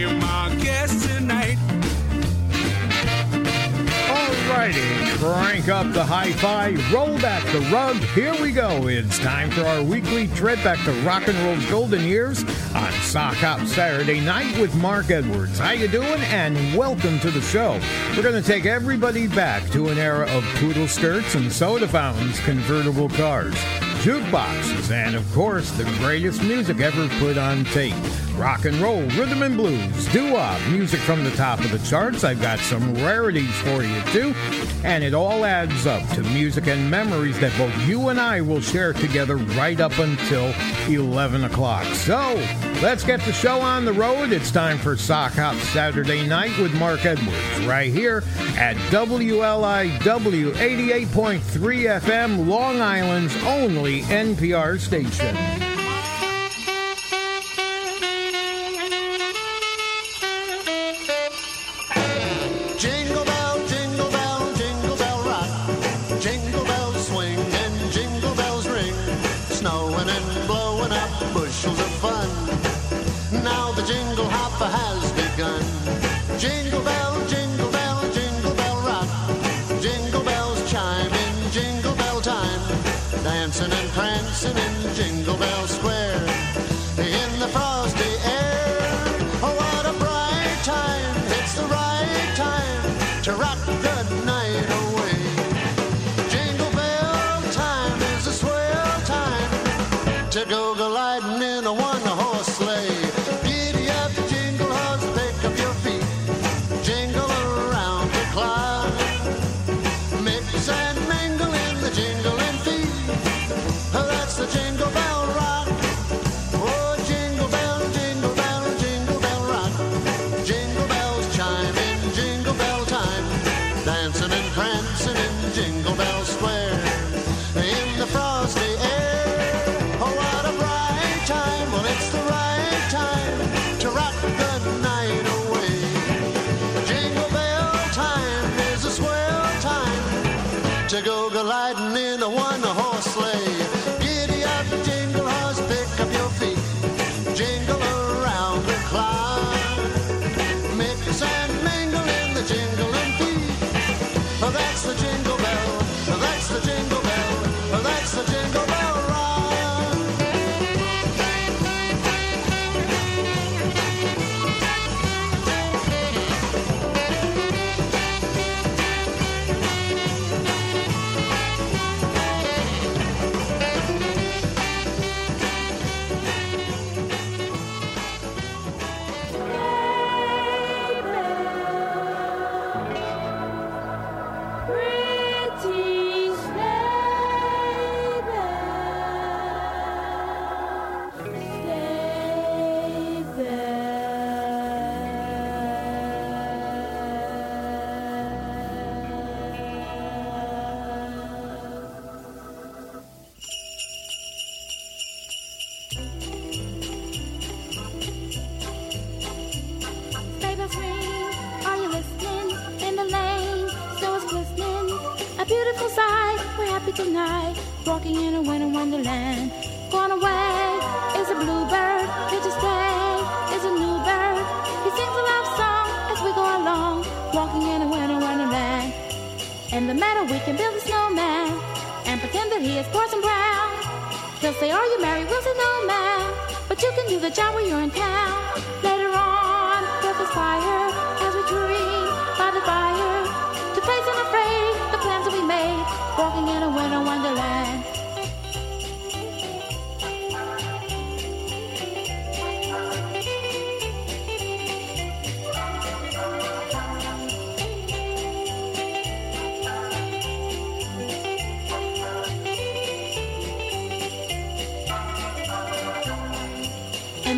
my guest tonight. Alrighty, crank up the hi-fi, roll back the rug. Here we go. It's time for our weekly trip back to rock and roll's golden years on Sock Hop Saturday night with Mark Edwards. How you doing? And welcome to the show. We're going to take everybody back to an era of poodle skirts and soda fountains, convertible cars, jukeboxes, and of course the greatest music ever put on tape. Rock and roll, rhythm and blues, doo-wop, music from the top of the charts. I've got some rarities for you too, and it all adds up to music and memories that both you and I will share together right up until 11 o'clock. So let's get the show on the road. It's time for Sock Hop Saturday night with Mark Edwards right here at WLIW 88.3 FM, Long Island's only NPR station.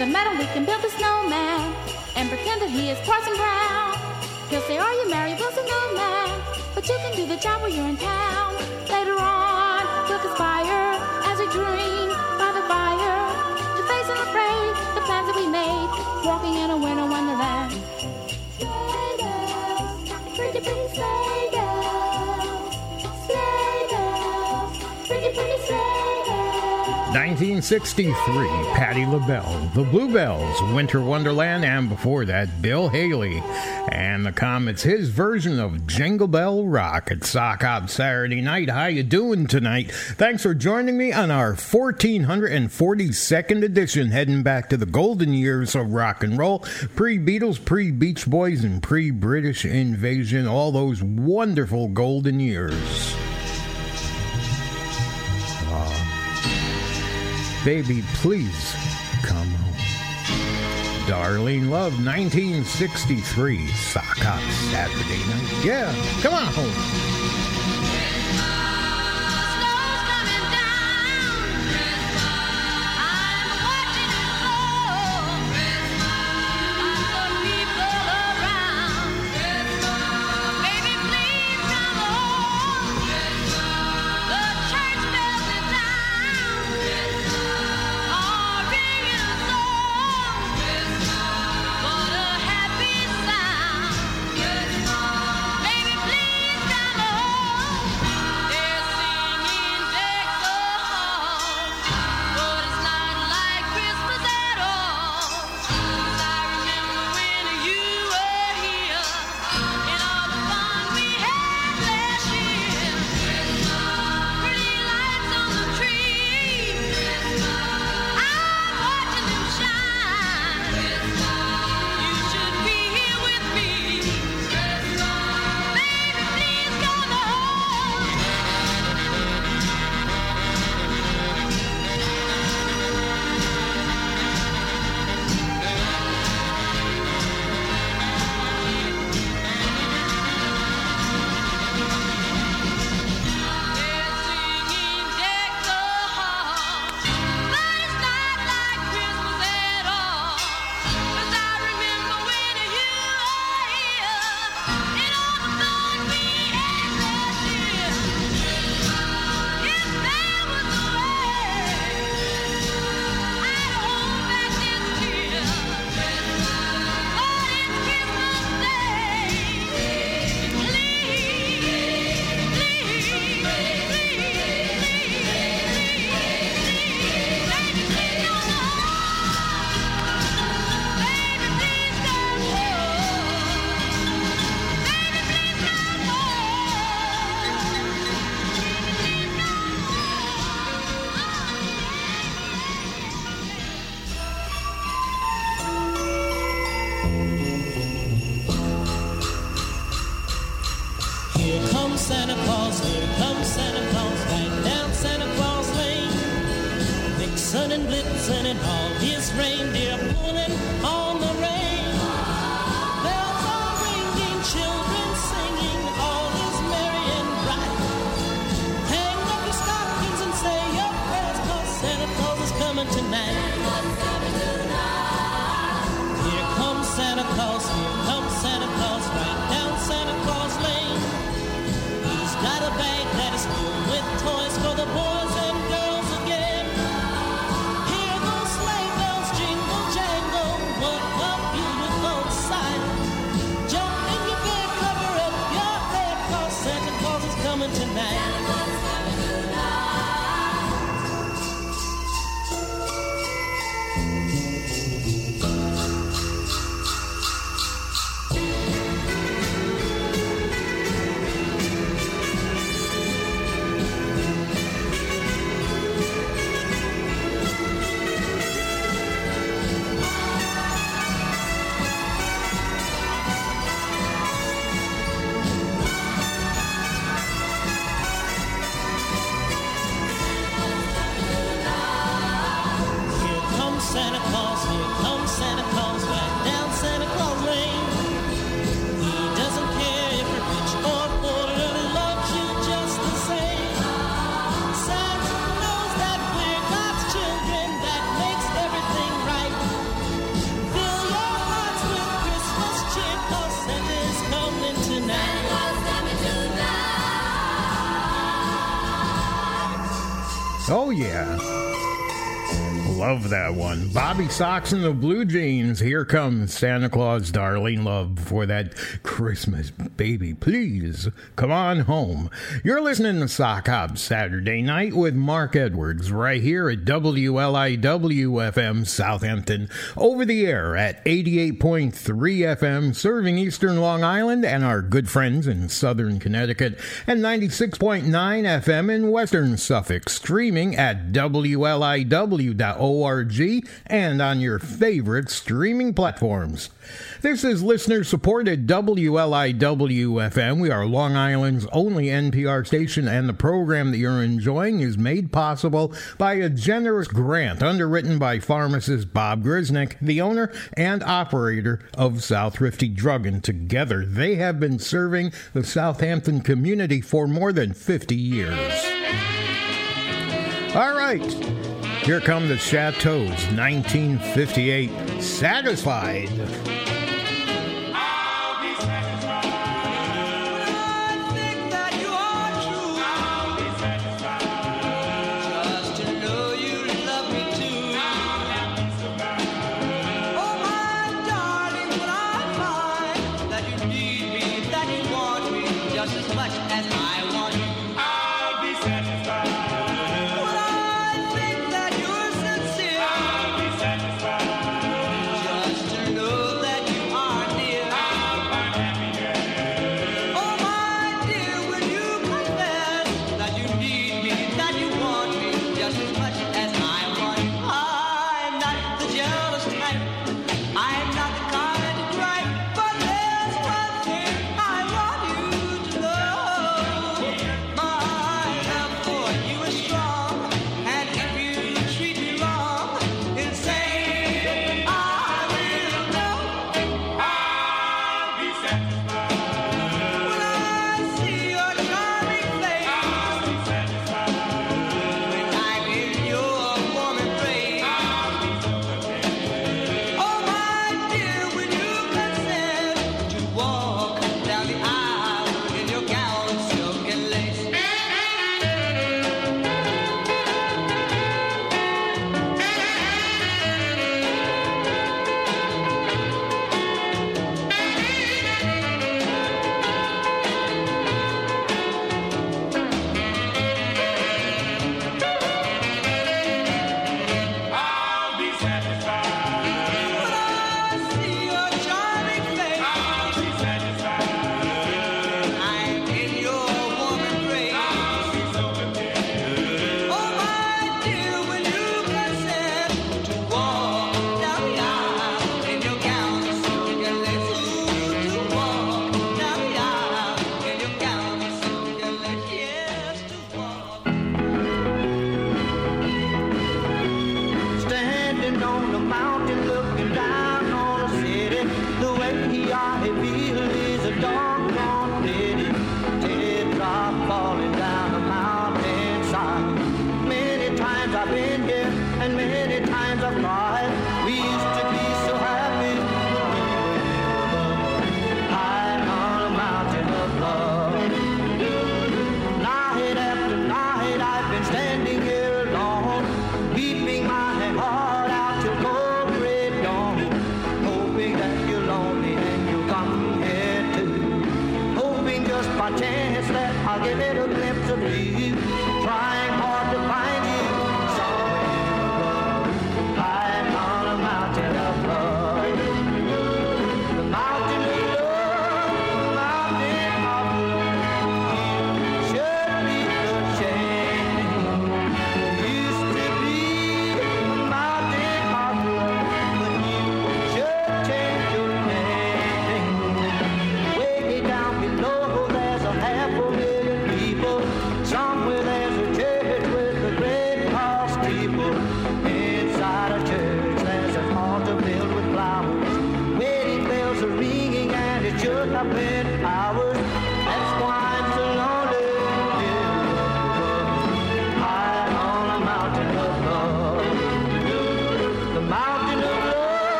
the metal. we can build a snowman and pretend that he is Parson Brown. He'll say, Are you married? We'll No, man. But you can do the job while you're in town. 1963, Patti LaBelle, The Bluebells, Winter Wonderland, and before that, Bill Haley and the Comets, his version of Jingle Bell Rock at Sock Hop Saturday night. How you doing tonight? Thanks for joining me on our 1442nd edition, heading back to the golden years of rock and roll, pre-Beatles, pre-Beach Boys, and pre-British Invasion, all those wonderful golden years. Baby, please come home. Darlene Love, 1963. Sock Hop Saturday night. Yeah, come on home. Oh, yeah. Love that one. Bob B. Soxx and the Blue Jeans. Here comes Santa Claus, Darlene Love, for that Christmas baby. Please come on home. You're listening to Sock Hop Saturday night with Mark Edwards right here at WLIWFM Southampton, over the air at 88.3 FM, serving Eastern Long Island and our good friends in Southern Connecticut, and 96.9 FM in Western Suffolk, streaming at WLIW Org and on your favorite streaming platforms. This is listener supported WLIW FM. We are Long Island's only NPR station, and the program that you're enjoying is made possible by a generous grant underwritten by pharmacist Bob Grisnick, the owner and operator of South Rifty Drug. And together, they have been serving the Southampton community for more than 50 years. All right. Here come the Chateaus, 1958. Satisfied.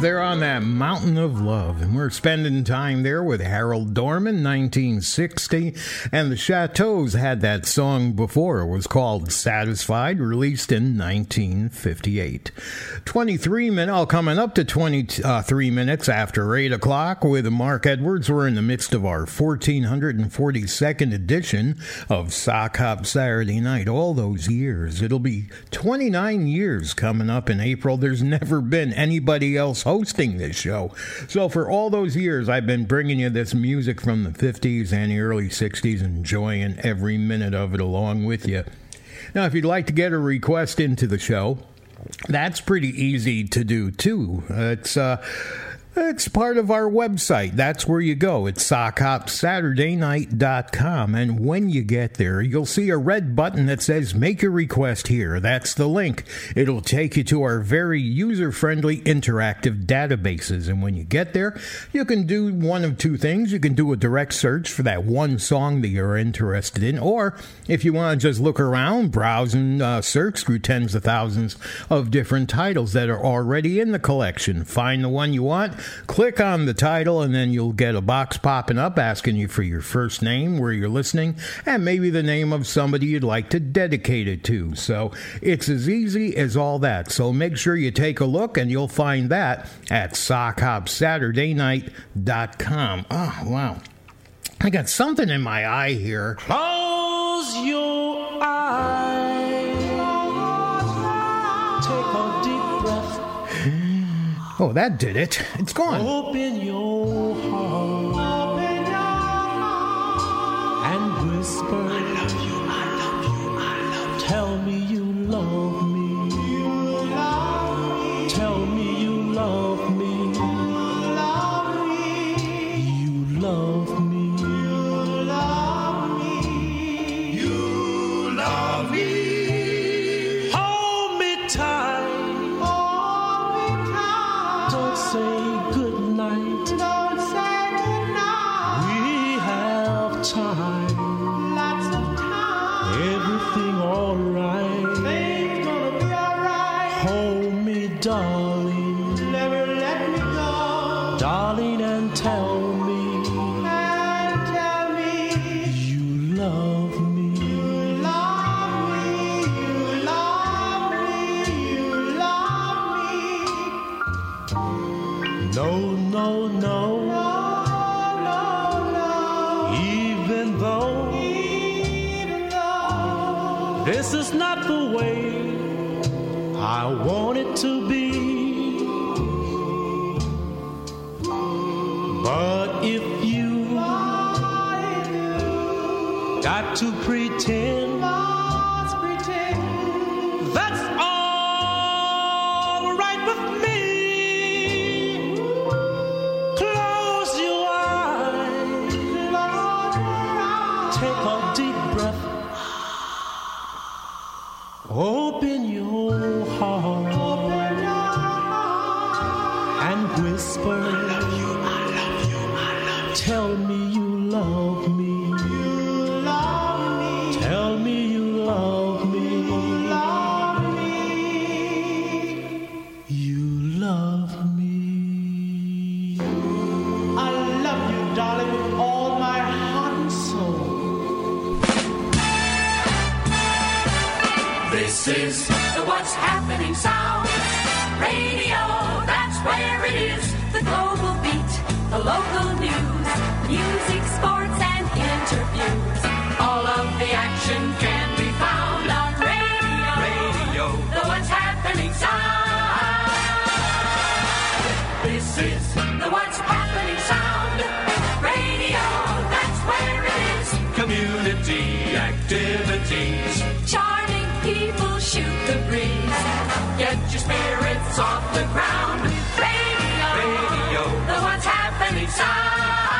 There on that mountain of love. And we're spending time there with Harold Dorman, 1960. And the Chateaus had that song before. It was called Satisfied, released in 1958. 23 minutes, oh, coming up to 23 uh, minutes after 8 o'clock with Mark Edwards. We're in the midst of our 1442nd edition of Sock Hop Saturday Night. All those years. It'll be 29 years coming up in April. There's never been anybody else hosting this show. So for all those years, I've been bringing you this music from the 50s and the early 60s, enjoying every minute of it along with you. Now, if you'd like to get a request into the show, that's pretty easy to do too. It's uh, it's part of our website. That's where you go. It's sockhopsaturdaynight.com. And when you get there, you'll see a red button that says Make a Request Here. That's the link. It'll take you to our very user friendly interactive databases. And when you get there, you can do one of two things. You can do a direct search for that one song that you're interested in, or if you want to just look around, browse and uh, search through tens of thousands of different titles that are already in the collection. Find the one you want click on the title, and then you'll get a box popping up asking you for your first name, where you're listening, and maybe the name of somebody you'd like to dedicate it to. So it's as easy as all that. So make sure you take a look, and you'll find that at sockhopsaturdaynight.com. Oh, ah, wow. I got something in my eye here. Close your eyes. Oh, that did it. It's gone. Open your heart. And whisper. I love you, I love you, I love you. Tell me you to pretend, the ground. Radio, radio, the what's happening sound.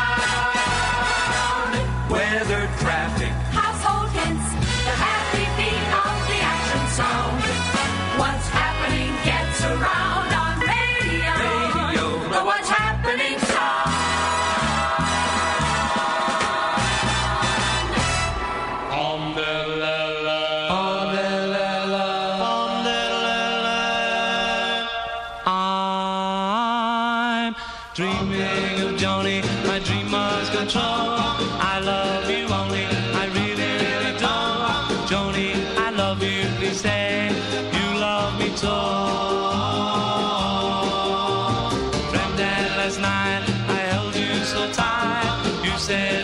you please say you love me too? Friend, last night I held you so tight. You said.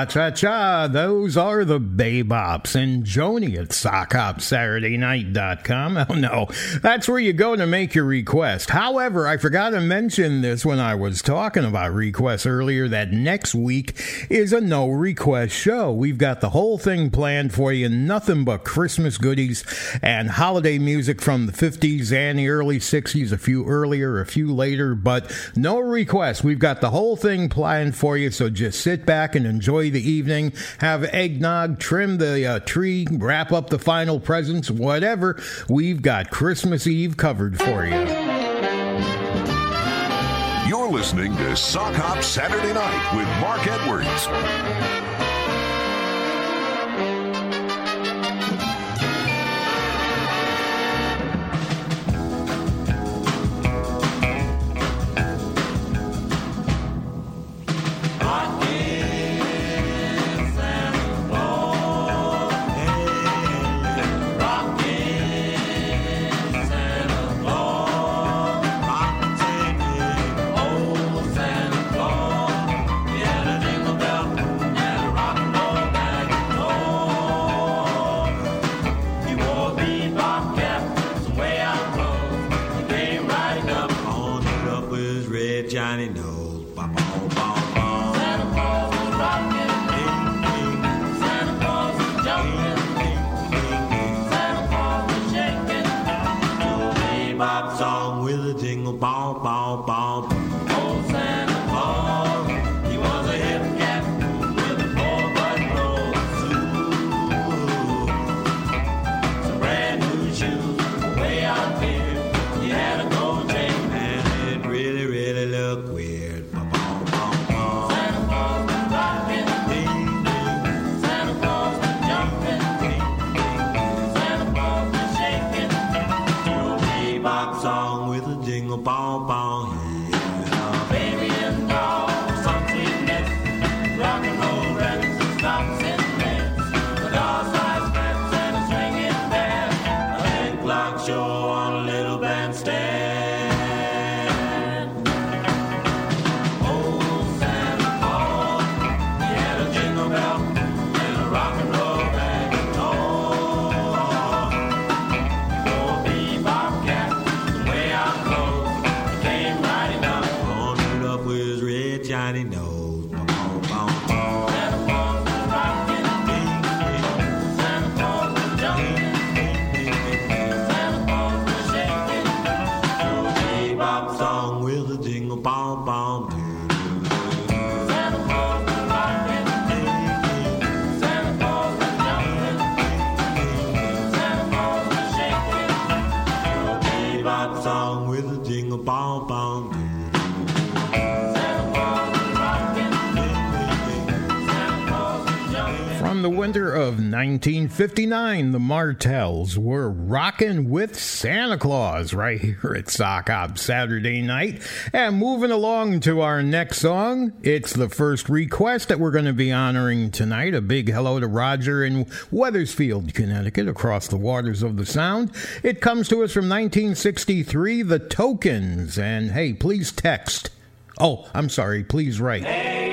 Cha cha cha, those are the Baybops and Joni at SockHopSaturdayNight.com. Oh no, that's where you go to make your request. However, I forgot to mention this when I was talking about requests earlier that next week is a no request show. We've got the whole thing planned for you nothing but Christmas goodies and holiday music from the 50s and the early 60s, a few earlier, a few later, but no requests. We've got the whole thing planned for you, so just sit back and enjoy the evening, have eggnog, trim the uh, tree, wrap up the final presents, whatever. We've got Christmas Eve covered for you. You're listening to Sock Hop Saturday Night with Mark Edwards. of 1959, the Martels were rocking with Santa Claus right here at Sock Hop Saturday night. And moving along to our next song, it's the first request that we're going to be honoring tonight. A big hello to Roger in Wethersfield, Connecticut, across the waters of the Sound. It comes to us from 1963, The Tokens. And hey, please text. Oh, I'm sorry, please write. Hey.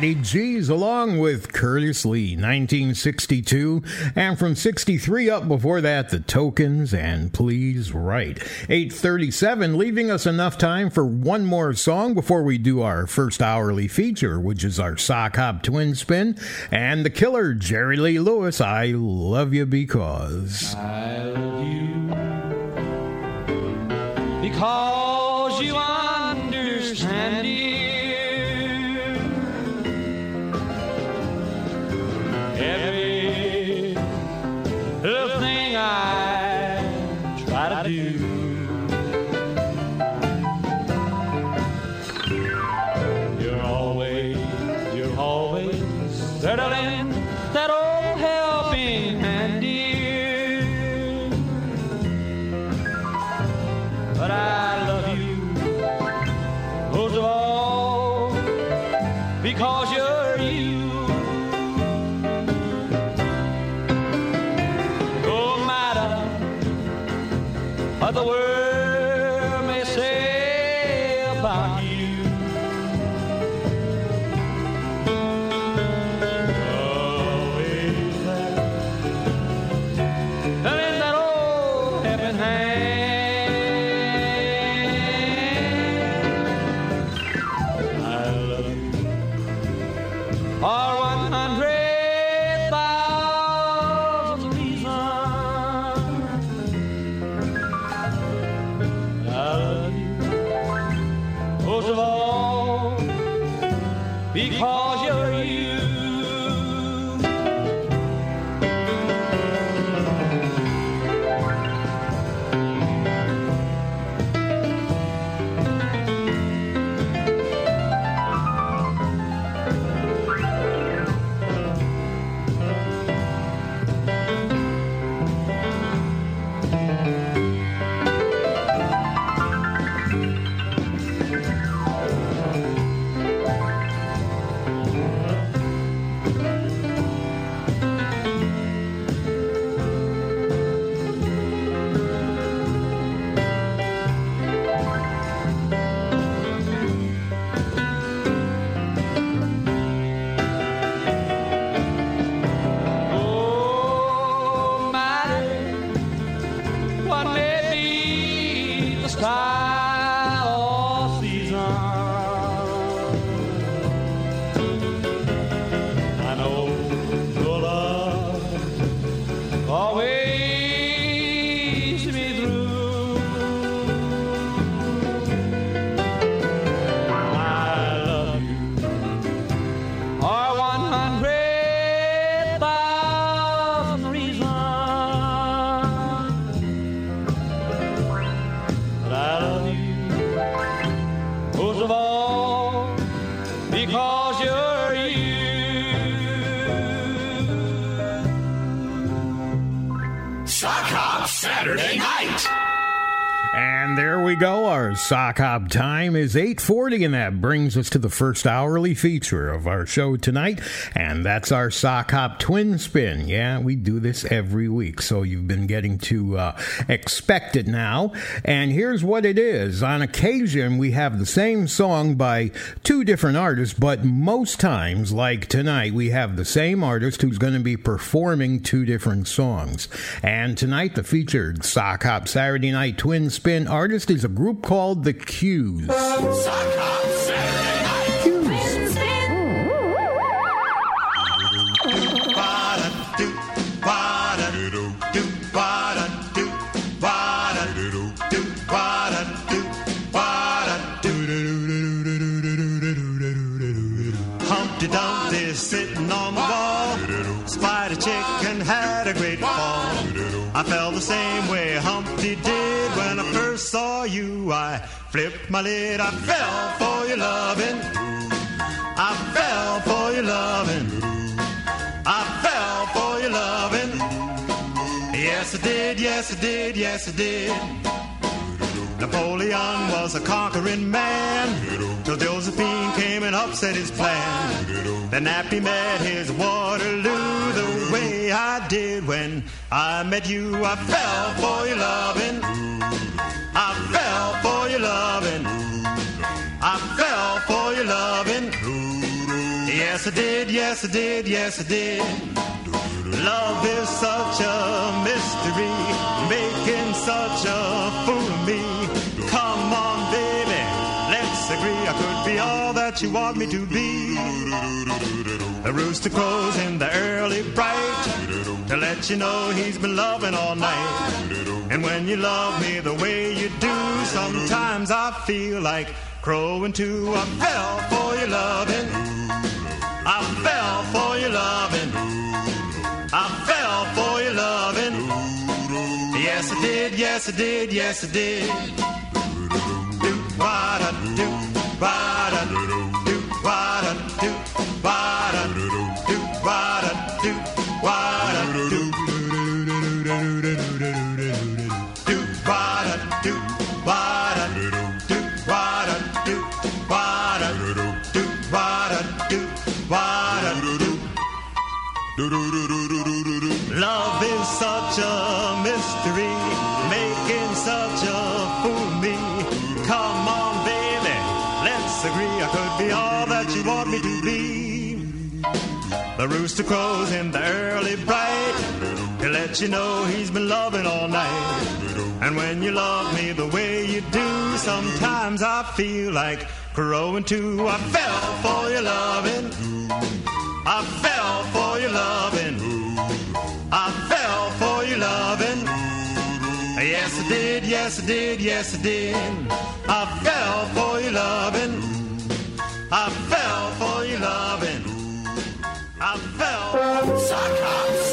Daddy G's along with Curtis Lee, 1962. And from 63 up before that, The Tokens and Please Write. 837, leaving us enough time for one more song before we do our first hourly feature, which is our Sock Hop Twin Spin. And the killer, Jerry Lee Lewis, I Love You Because. Lend that old time is 8:40 and that brings us to the first hourly feature of our show tonight, and that's our sock hop twin spin. Yeah, we do this every week, so you've been getting to uh, expect it now. And here's what it is. On occasion, we have the same song by two different artists, but most times, like tonight, we have the same artist who's going to be performing two different songs. And tonight, the featured sock hop Saturday night twin spin artist is a group called The Cues. Sock Hop Saturday night. Humpty Dumpty sitting on the wall. Spider Chicken had a great fall. I felt the same way Humpty did when I first saw you. I flipped my lid. I fell for your loving. I fell for your loving. I fell for your loving. Yes, I did. Yes, I did. Yes, I did. Napoleon was a conquering man till Josephine came and upset his plan. Then Nappy met his Waterloo the way I did when I met you. I fell for your loving. I your loving. I fell for your loving. Yes, I did, yes, I did, yes, I did. Love is such a mystery, making such a fool of me. All that you want me to be. The rooster crows in the early bright to let you know he's been loving all night. And when you love me the way you do, sometimes I feel like crowing too. I fell for your loving. I fell for your loving. I fell for your loving. Yes, I did, yes, I did, yes, I did. Do, ba, da, do, Love is such a The rooster crows in the early bright to let you know he's been loving all night. And when you love me the way you do, sometimes I feel like crowing too. I fell for your loving. I fell for your loving. I fell for your loving. Yes, I did, yes, I did, yes, I did. I fell for your loving. I fell for your loving. I. Sock Hop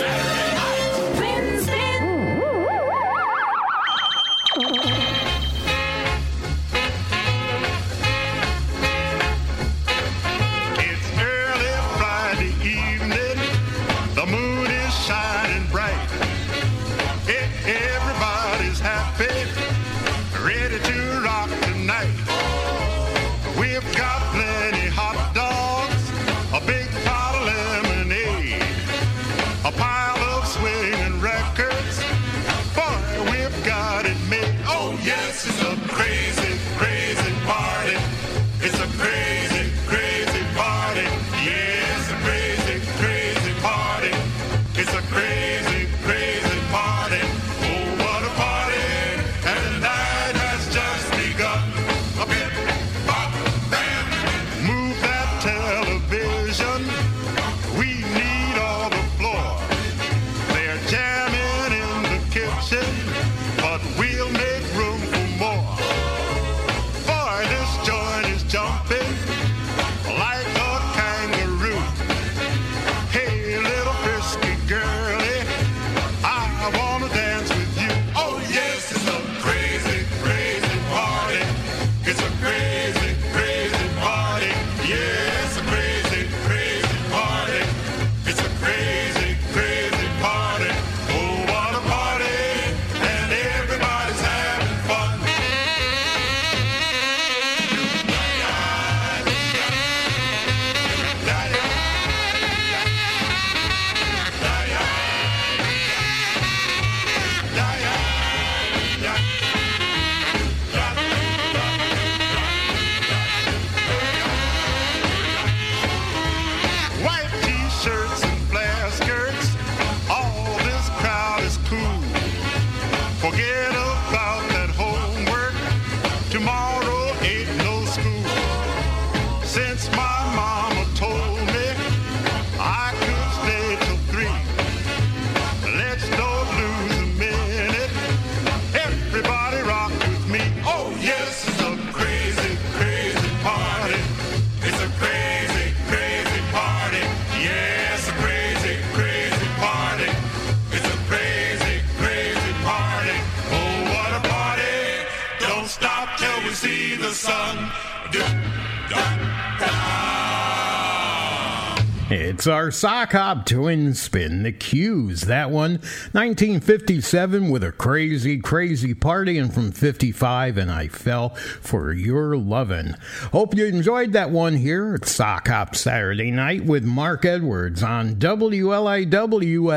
our sock hop twin spin, the Cues. That one, 1957 with a crazy, crazy party, and from 55, and I fell for your lovin'. Hope you enjoyed that one here at Sock Hop Saturday night with Mark Edwards on WLIW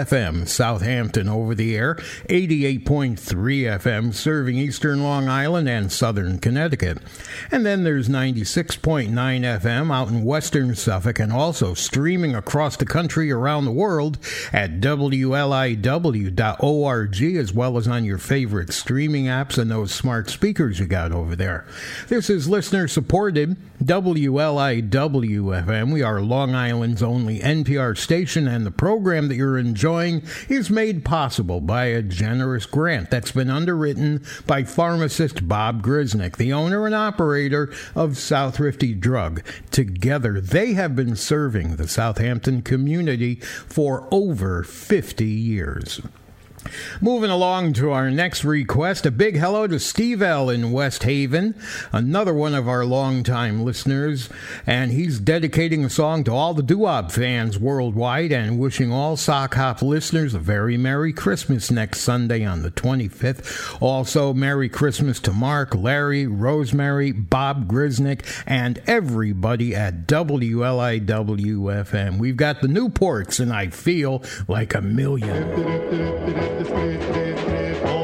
Southampton over the air, 88.3 FM, serving eastern Long Island and southern Connecticut. And then there's 96.9 FM out in western Suffolk and also streaming across the country around the world at WLIW.org as well as on your favorite streaming apps and those smart speakers you got over there. This is listener supported WLIW FM. We are Long Island's only NPR station and the program that you're enjoying is made possible by a generous grant that's been underwritten by pharmacist Bob Grisnick, the owner and operator of South Rifty Drug. Together, they have been serving the Southampton community for over 50 years. Moving along to our next request, a big hello to Steve L. in West Haven, another one of our longtime listeners, and he's dedicating a song to all the doo-wop fans worldwide and wishing all Sock Hop listeners a very Merry Christmas next Sunday on the 25th. Also, Merry Christmas to Mark, Larry, Rosemary, Bob Grisnick, and everybody at WLIW-FM. We've got the Newports, and I feel like a million. Darling,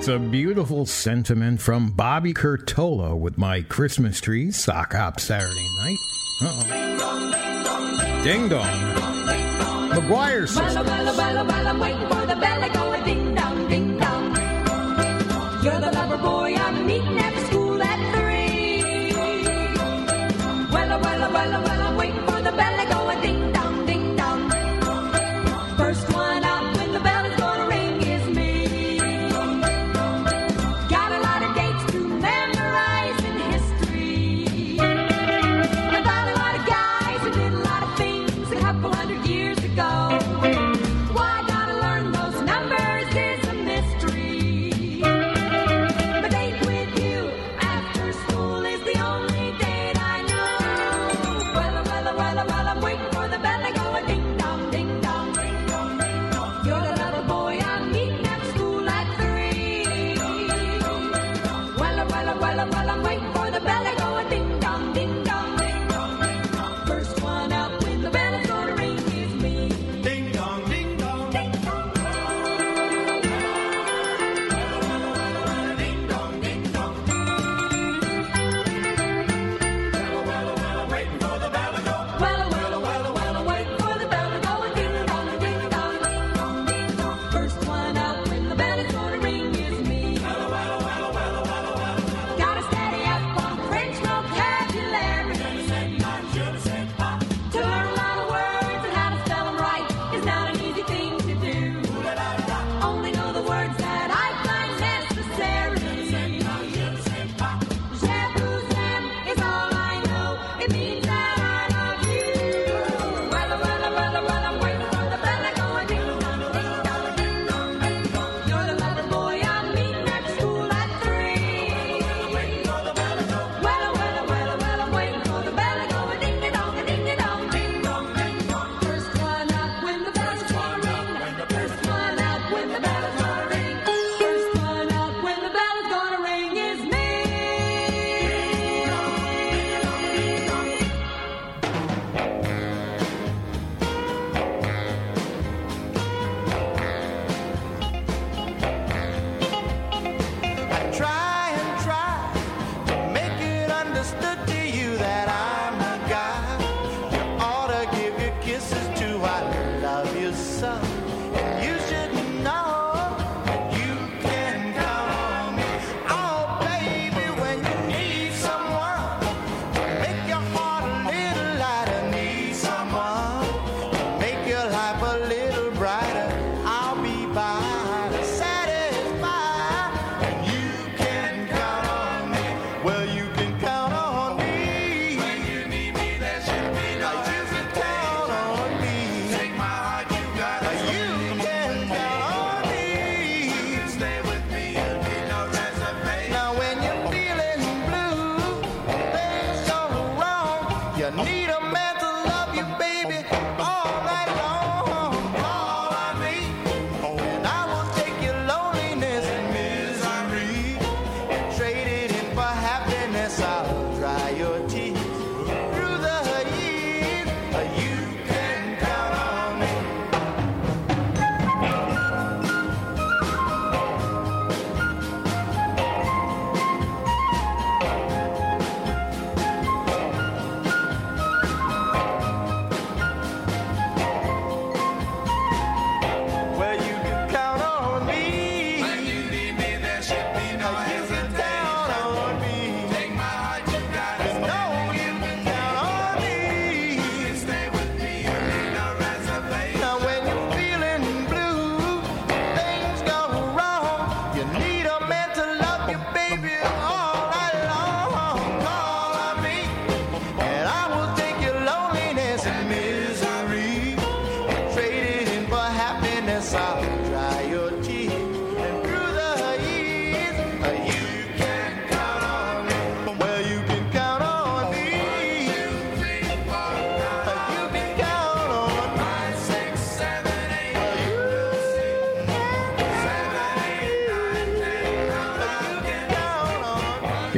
That's a beautiful sentiment from Bobby Curtola with my Christmas tree sock hop Saturday night. Uh-oh. Ding dong. McGuire sister.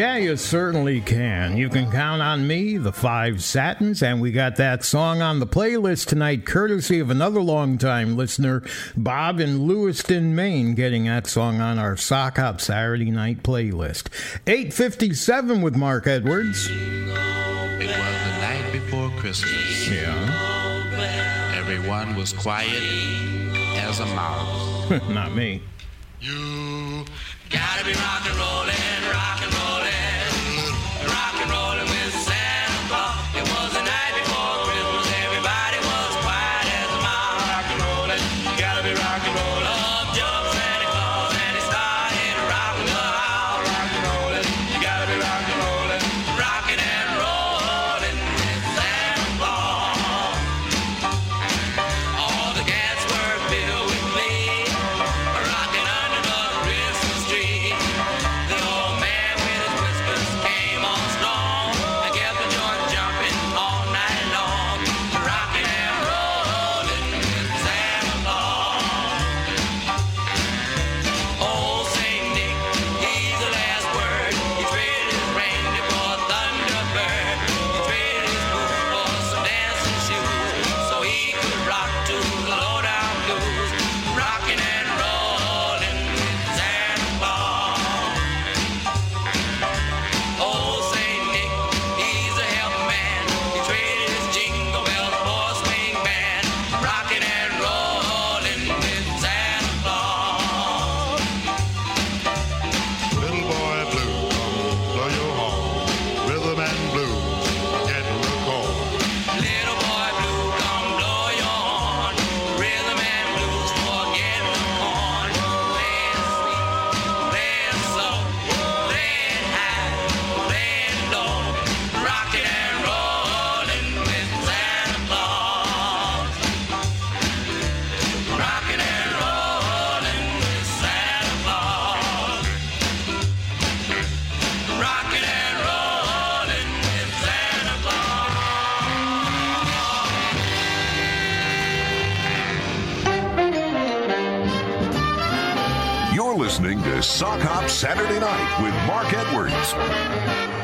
Yeah, you certainly can. You can count on me, the Five Satins, and we got that song on the playlist tonight, courtesy of another longtime listener, Bob in Lewiston, Maine, getting that song on our Sock Hop Saturday night playlist. 857 with Mark Edwards. It was the night before Christmas. Yeah. Everyone was quiet as a mouse. Not me. listening to Sock Hop Saturday Night with Mark Edwards.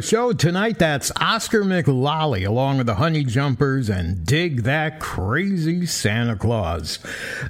The show tonight, that's Oscar McLollie along with the Honey Jumpers and Dig That Crazy Santa Claus.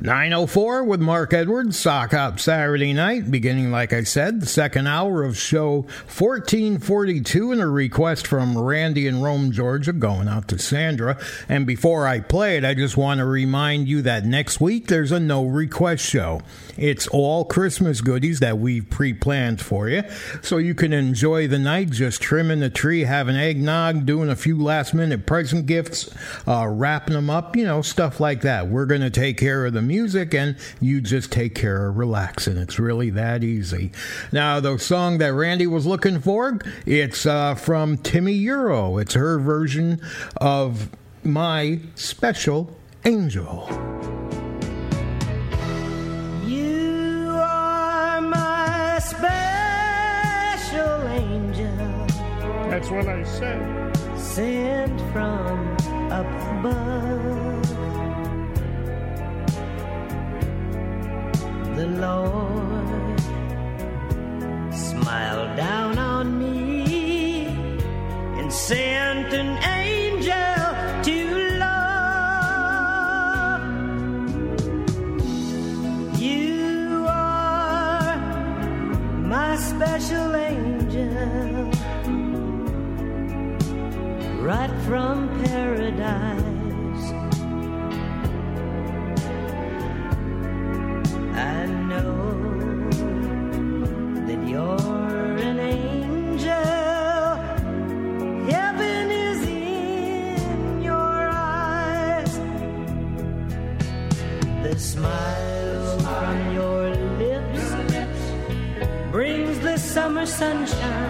904 with Mark Edwards, Sock Hop Saturday night, beginning, like I said, the second hour of show 1442 and a request from Randy in Rome, Georgia, going out to Sandra. And before I play it, I just want to remind you that next week there's a no request show. It's all Christmas goodies that we've pre planned for you. So you can enjoy the night just trimming the tree, having eggnog, doing a few last minute present gifts, uh, wrapping them up, you know, stuff like that. We're going to take care of the music and you just take care of relaxing. It's really that easy. Now, the song that Randy was looking for, it's uh, from Timi Yuro. It's her version of My Special Angel. That's what I said. Sent from up above. The Lord smiled down on me and sent an angel to love. You are my special right from paradise. I know that you're an angel. Heaven is in your eyes. The smile from your lips brings the summer sunshine.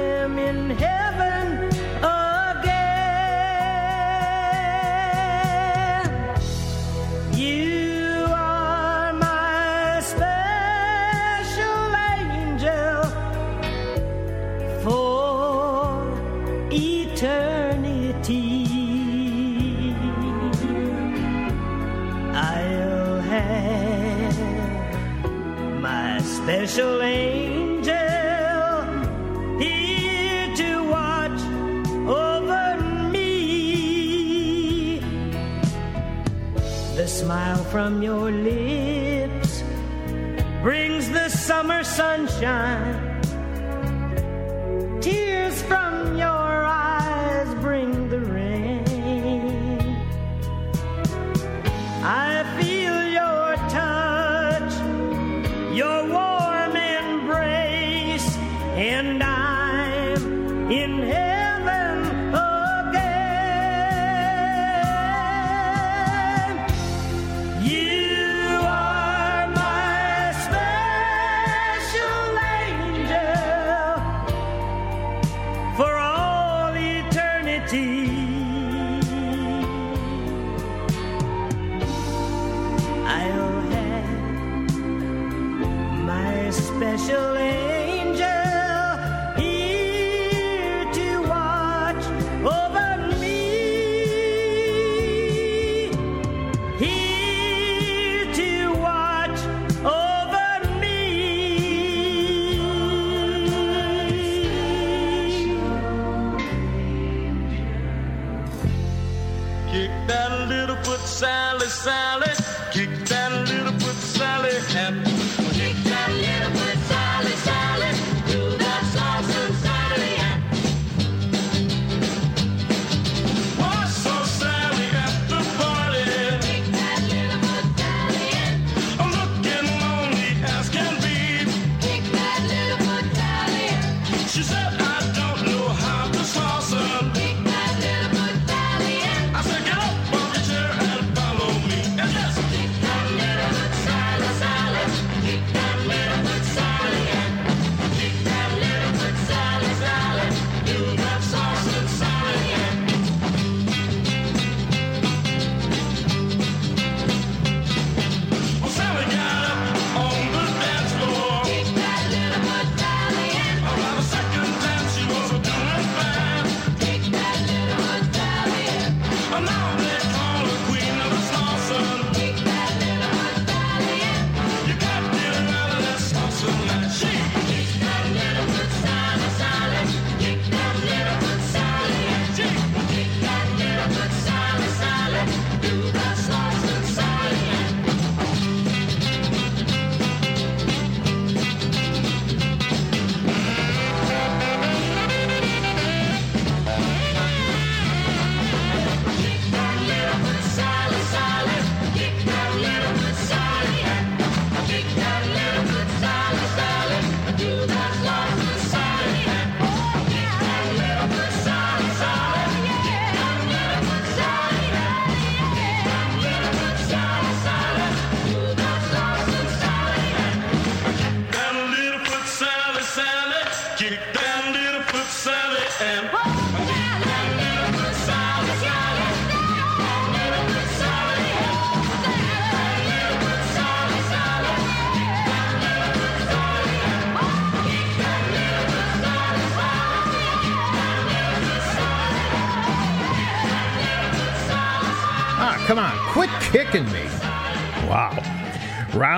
special angel here to watch over me. The smile from your lips brings the summer sunshine.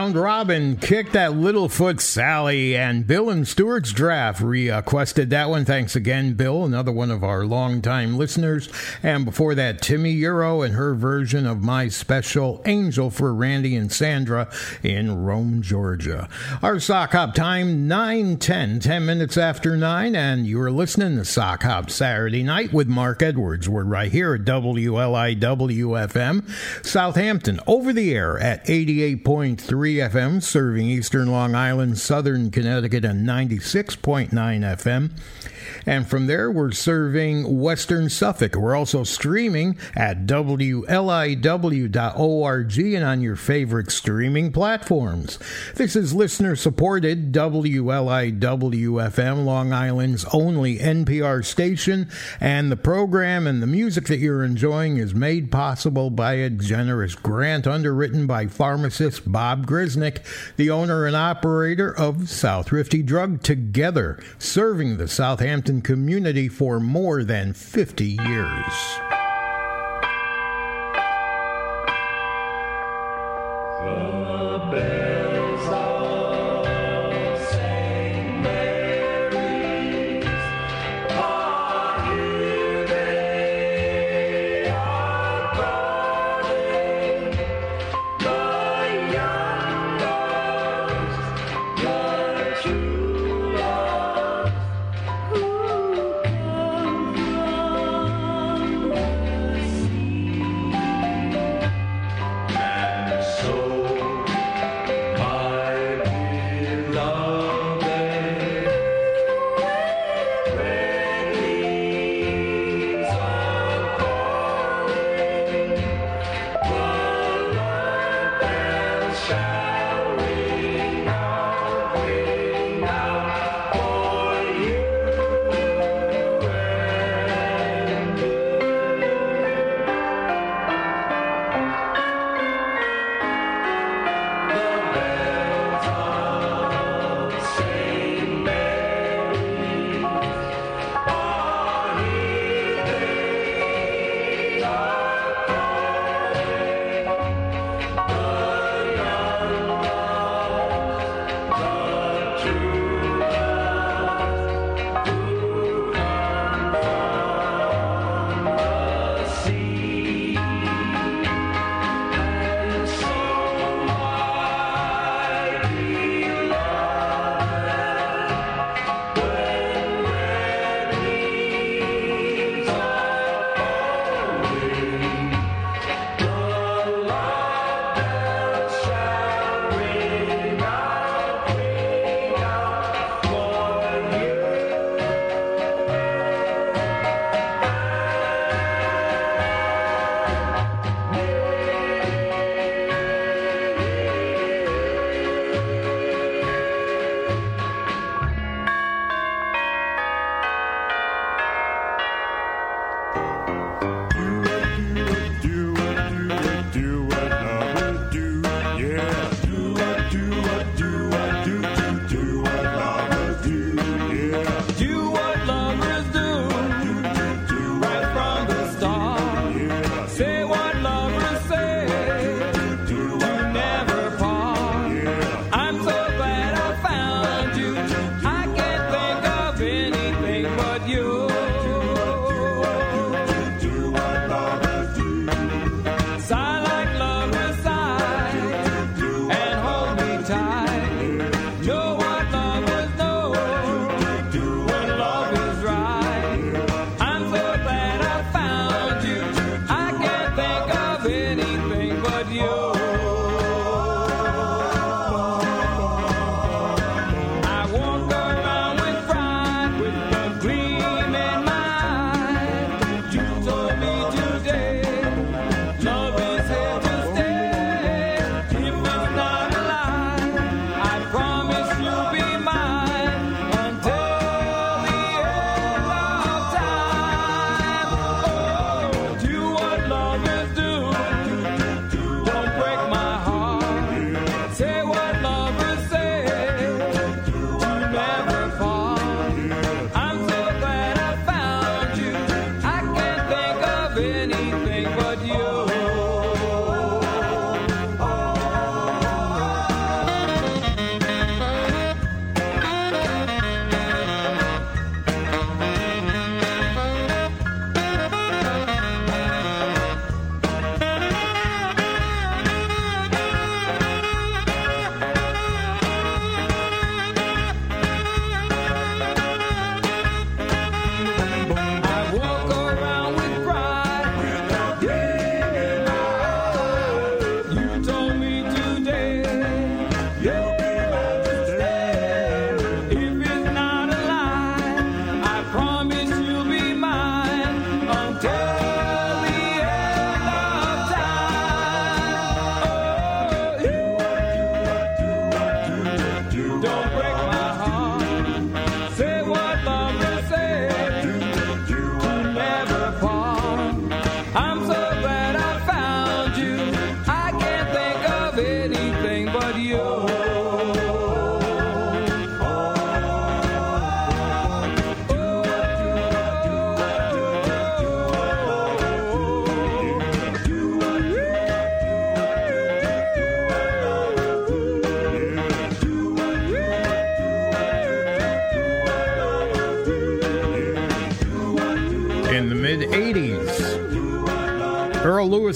Round Robin kicked that Littlefoot Sally, and Bill and Stewart's draft requested that one. Thanks again, Bill, another one of our longtime listeners. And before that, Timi Yuro and her version of My Special Angel for Randy and Sandra in Rome, Georgia. Our sock hop time, 9 10, 10 minutes after 9, and you're listening to Sock Hop Saturday night with Mark Edwards. We're right here at WLIWFM, Southampton, over the air at 88.3 FM, serving eastern Long Island, southern Connecticut, and 96.9 FM. And from there, we're serving Western Suffolk. We're also streaming at WLIW.org and on your favorite streaming platforms. This is listener supported WLIWFM, Long Island's only NPR station, and the program and the music that you're enjoying is made possible by a generous grant underwritten by pharmacist Bob Grisnick, the owner and operator of South Rifty Drug Together, serving the Southampton community for more than 50 years. The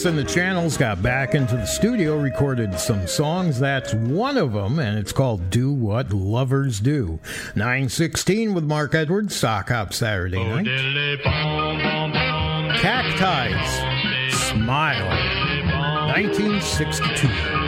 and the Channels got back into the studio, recorded some songs. That's one of them, and it's called Do What Lovers Do. 916 with Mark Edwards, Sock Hop Saturday night. Cacti, Smile, 1962.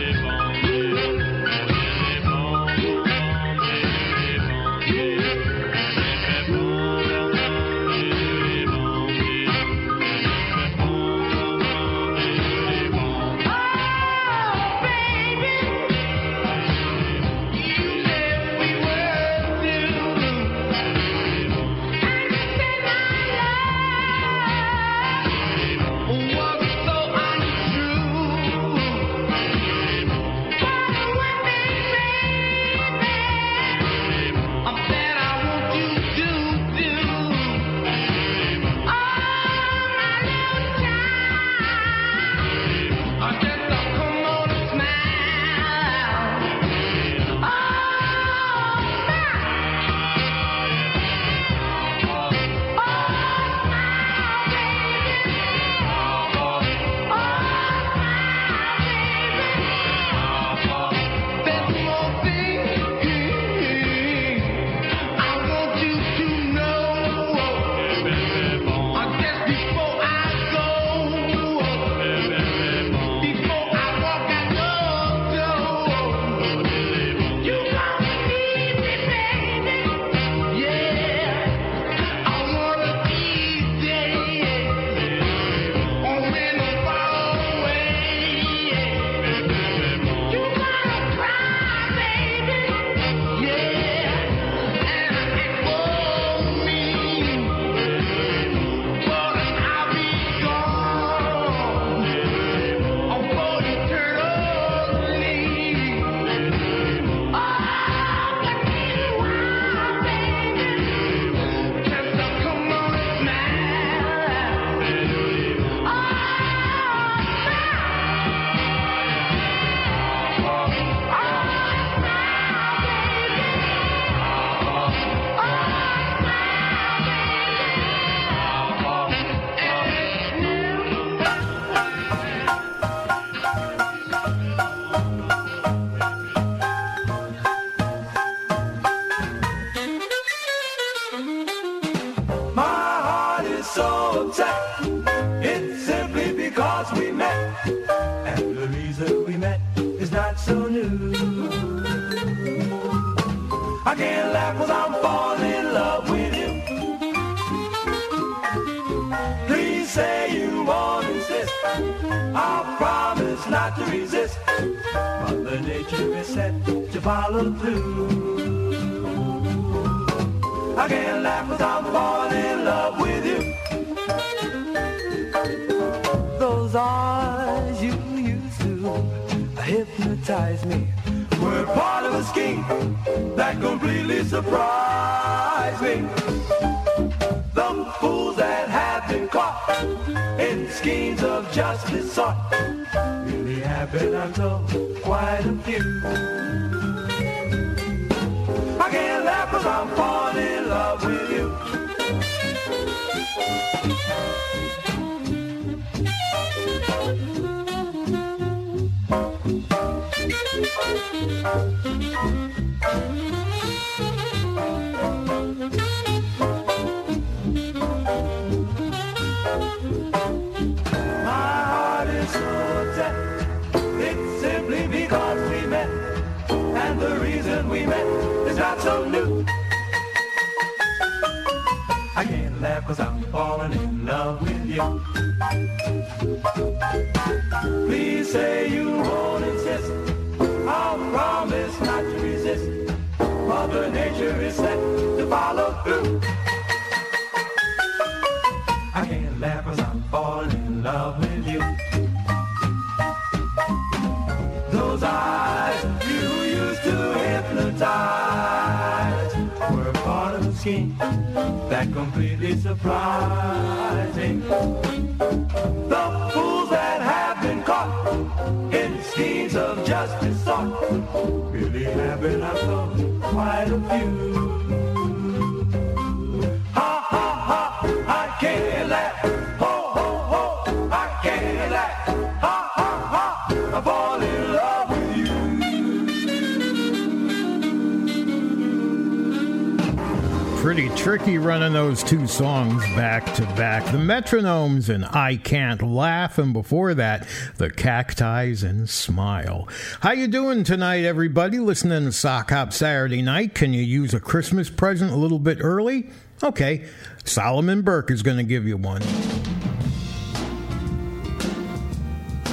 Metronomes and I Can't Laugh, and before that, the Cacti's and Smile. How you doing tonight, everybody? Listening to Sock Hop Saturday night. Can you use a Christmas present a little bit early? Okay, Solomon Burke is going to give you one.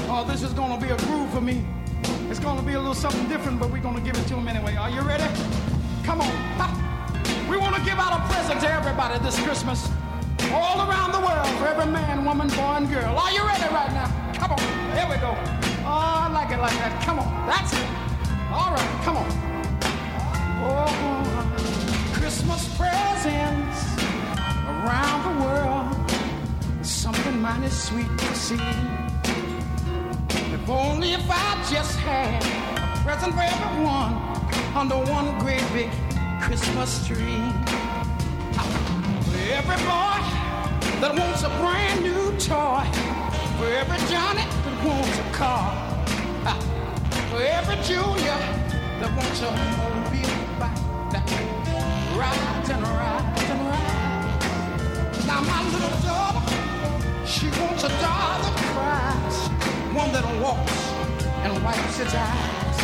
Oh, this is gonna be a groove for me. It's gonna be a little something different, but we're gonna give it to him anyway. Are you ready? Come on. Ha. We wanna give out a present to everybody this Christmas. All around the world, for every man, woman, boy, and girl. Are you ready right now? Come on. Here we go. Oh, I like it like that. Come on. That's it. All right, come on. Oh, Christmas presents around the world. Something mighty sweet to see. If only if I just had a present for everyone under one great big Christmas tree. Every boy that wants a brand new toy. For every Johnny that wants a car. For every Junior that wants a mobile bike rides and rides and rides. Now my little daughter, she wants a doll that cries, one that walks and wipes its eyes.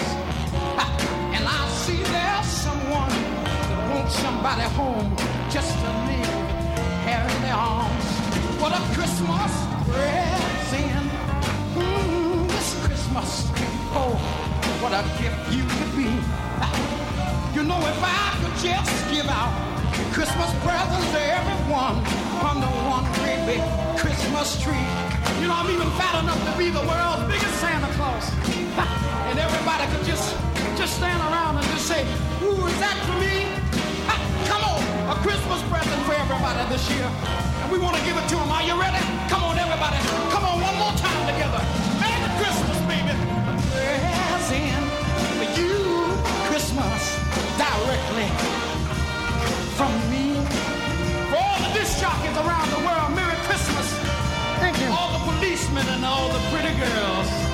And I see there's someone that wants somebody home just to leave in their arms. What a Christmas present. Mm, this Christmas. Oh, what a gift you could be. You know, if I could just give out Christmas presents to everyone under one great big Christmas tree. You know, I'm even fat enough to be the world's biggest Santa Claus. And everybody could just just stand around and just say, Ooh, is that for me? Christmas present for everybody this year. And we want to give it to them. Are you ready? Come on, everybody. Come on, one more time together. Merry Christmas, baby. Present for you, Christmas, directly from me. For all the disc jockeys around the world, Merry Christmas. Thank you. All the policemen and all the pretty girls.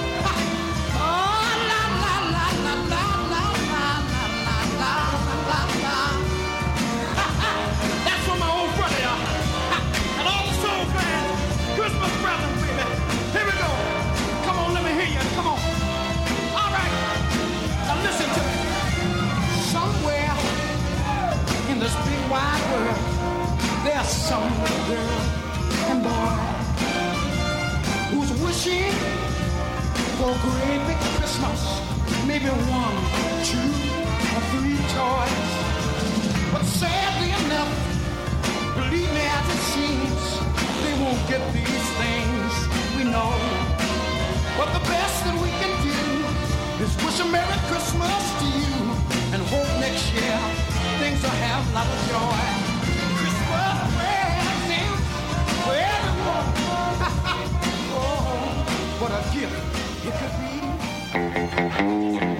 There's some girl and boy who's wishing for a great big Christmas, maybe one, two, or three toys. But sadly enough, believe me as it seems, they won't get these things we know. But the best that we can do is wish a Merry Christmas to you and hope next year things will have a lot of joy. It could be.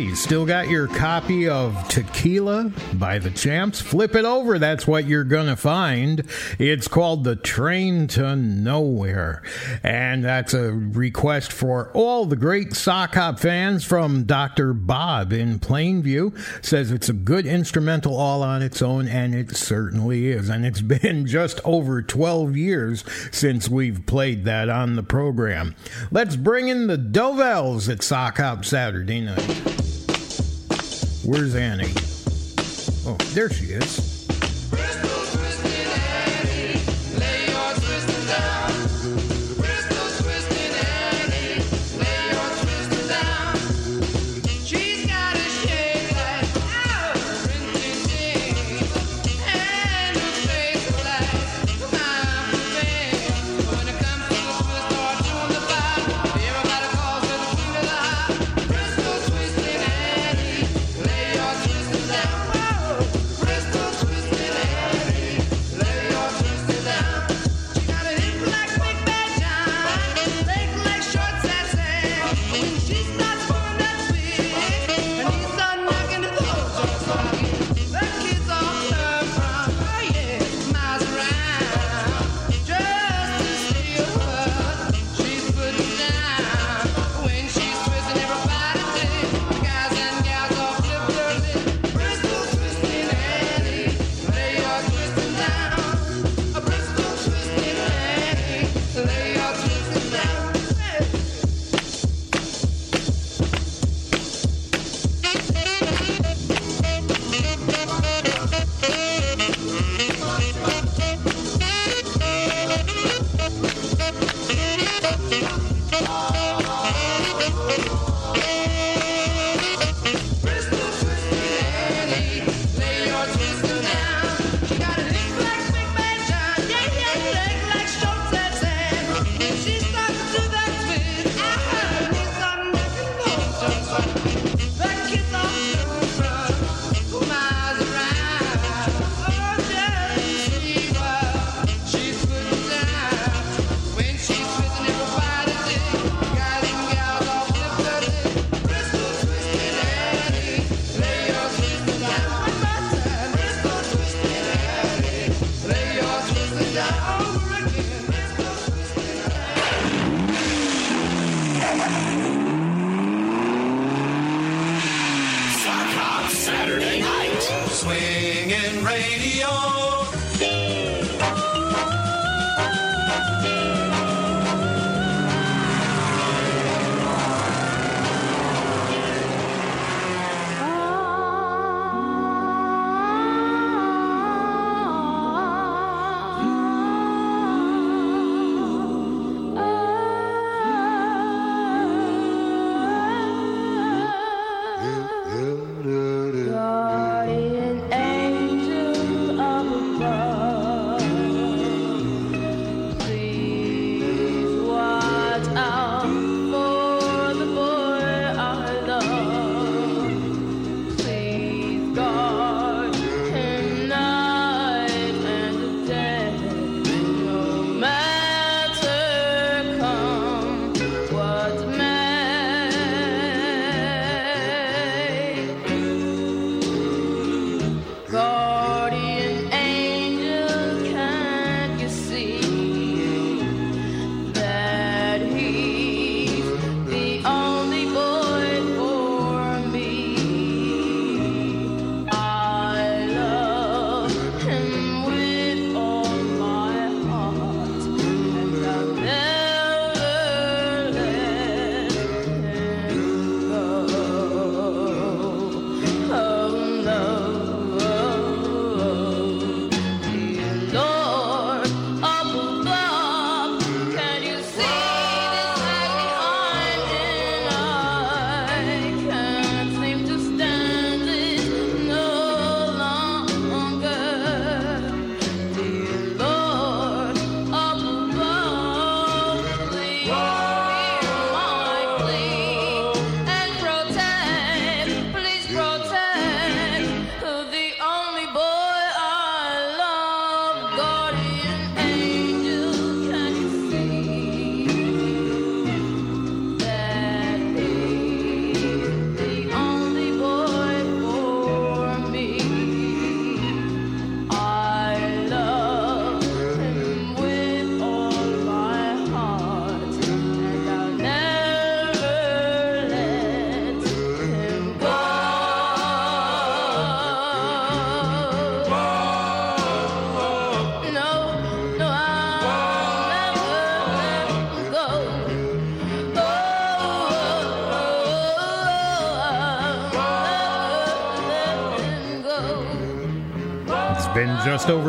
you still got your copy of Tequila by the Champs? Flip it over, that's what you're going to find. It's called The Train to Nowhere. And that's a request for all the great sock hop fans from Dr. Bob in Plainview. Says it's a good instrumental all on its own, and it certainly is. And it's been just over 12 years since we've played that on the program. Let's bring in the Dovells at Sock Hop Saturday night. Where's Annie? Oh, there she is.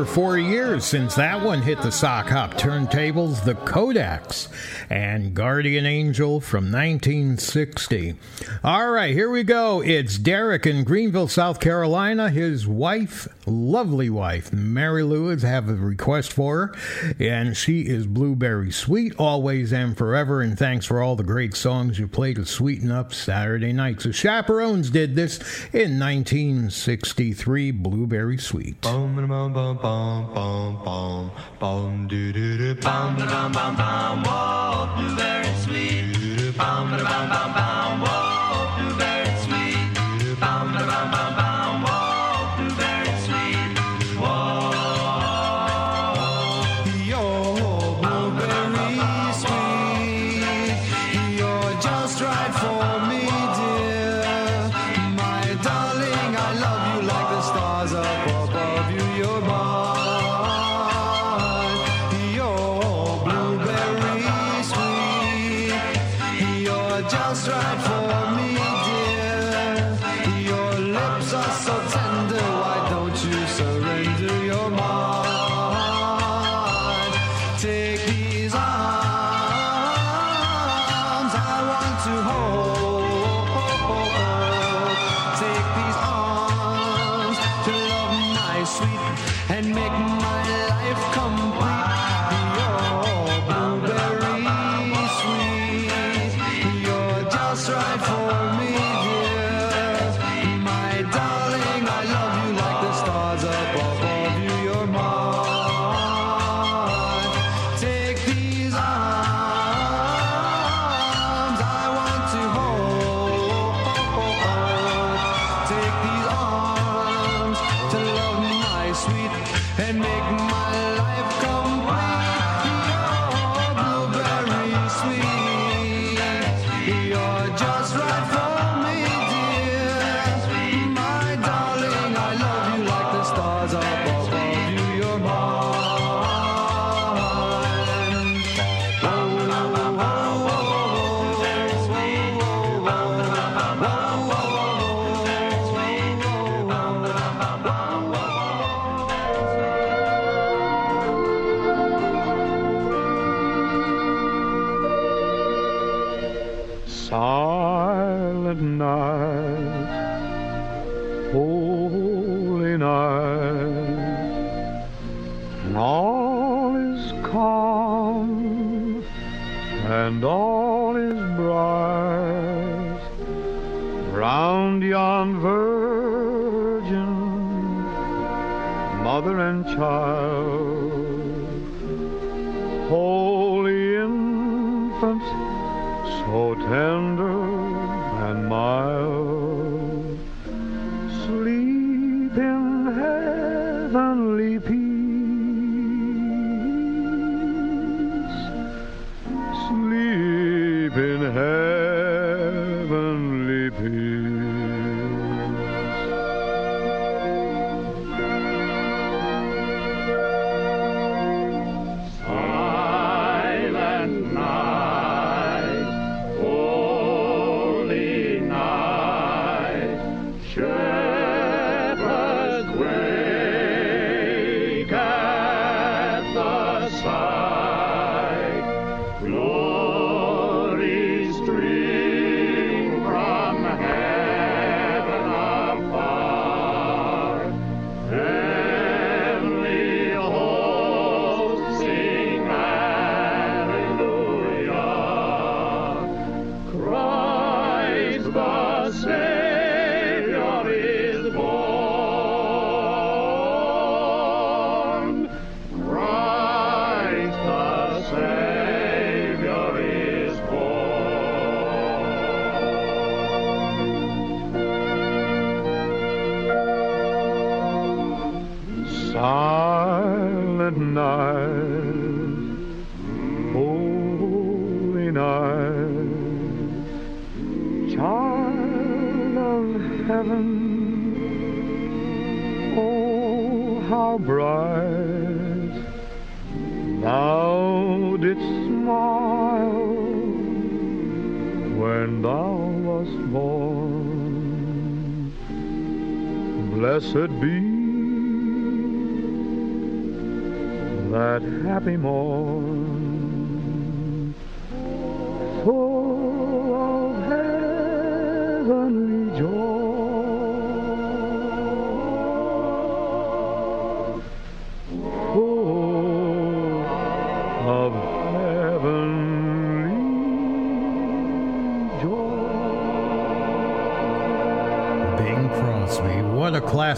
over four years since that one hit the sock hop turntables, the Kodaks and Guardian Angel from 1960. All right, here we go. It's Derek in Greenville, South Carolina. His wife, lovely wife, Mary Lou, is have a request for her, and she is Blueberry Sweet, always and forever. And thanks for all the great songs you play to sweeten up Saturday nights. The Chaperones did this in 1963, Blueberry Sweet. Bum, bum, bum, bum, bum, bum, bum, bum, bum, bum, bum, bum, Blueberry sweet. Bum, ba, bum, bum, bum,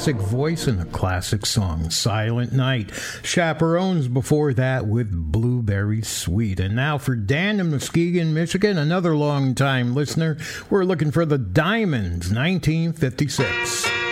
classic voice and a classic song. Silent Night. Chaperones before that with Blueberry Sweet. And now for Dan in Muskegon, Michigan, another long-time listener. We're looking for the Diamonds, 1956.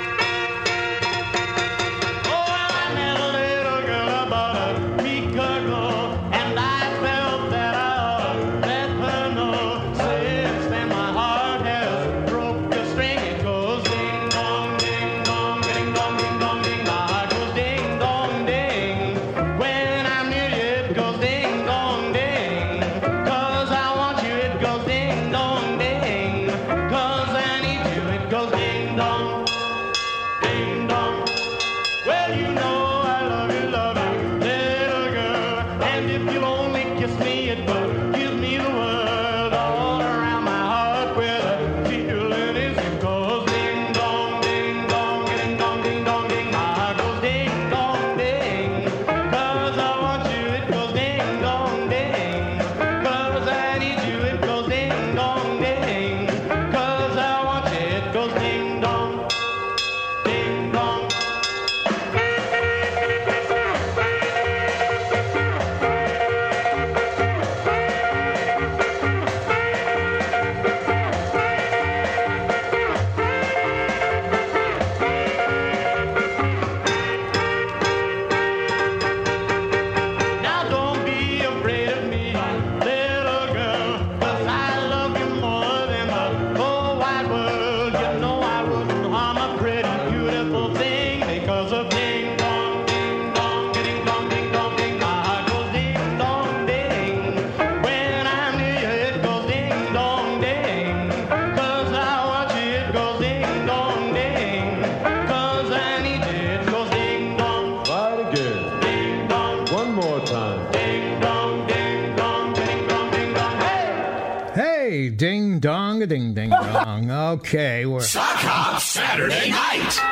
Okay, we're Sock Hop Saturday night.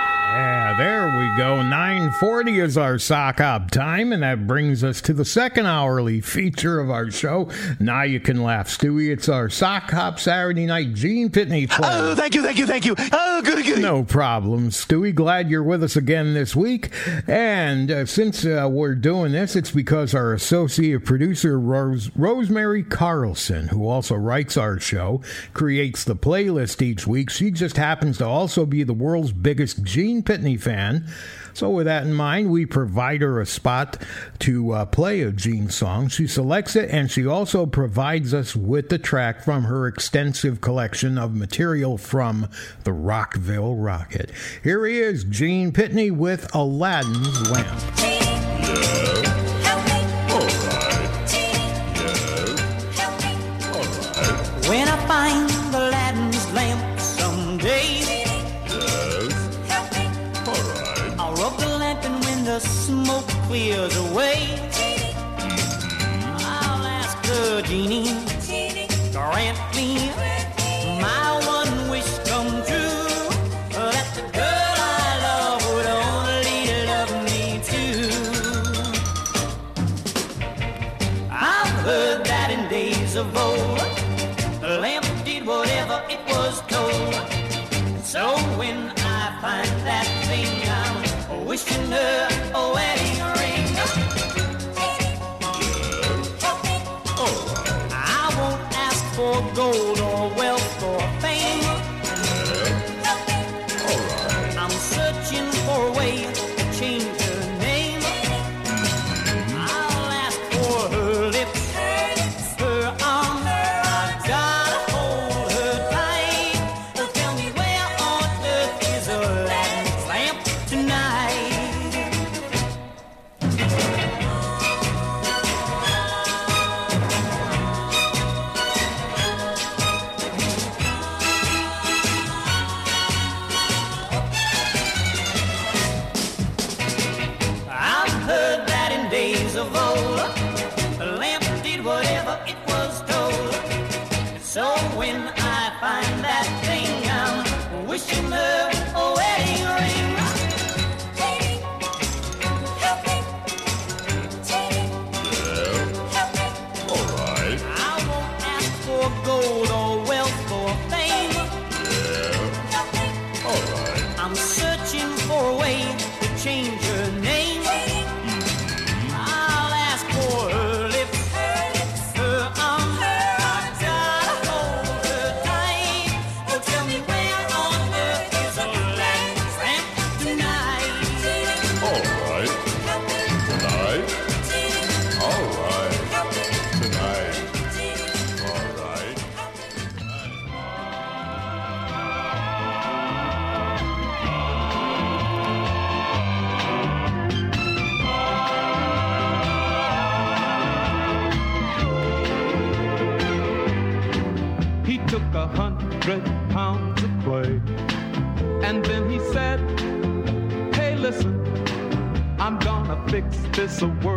Yeah, there we go. 940 is our sock hop time, and that brings us to the second hourly feature of our show. Now you can laugh, Stewie. It's our sock hop Saturday night Gene Pitney play. Oh, thank you, thank you, thank you. Oh, goody, goody. No problem, Stewie. Glad you're with us again this week. And uh, since uh, we're doing this, it's because our associate producer, Rose, Rosemary Carlson, who also writes our show, creates the playlist each week. She just happens to also be the world's biggest Gene Pitney fan. So, with that in mind, we provide her a spot to uh, play a Gene song. She selects it, and she also provides us with the track from her extensive collection of material from the Rockville Rocket. Here he is, Gene Pitney with Aladdin's Lamp. When clears away, I'll ask the genie, grant me my one wish come true, that the girl I love would only love me too. I've heard that in days of old, the lamp did whatever it was told. So when I find that thing, I'm wishing her for the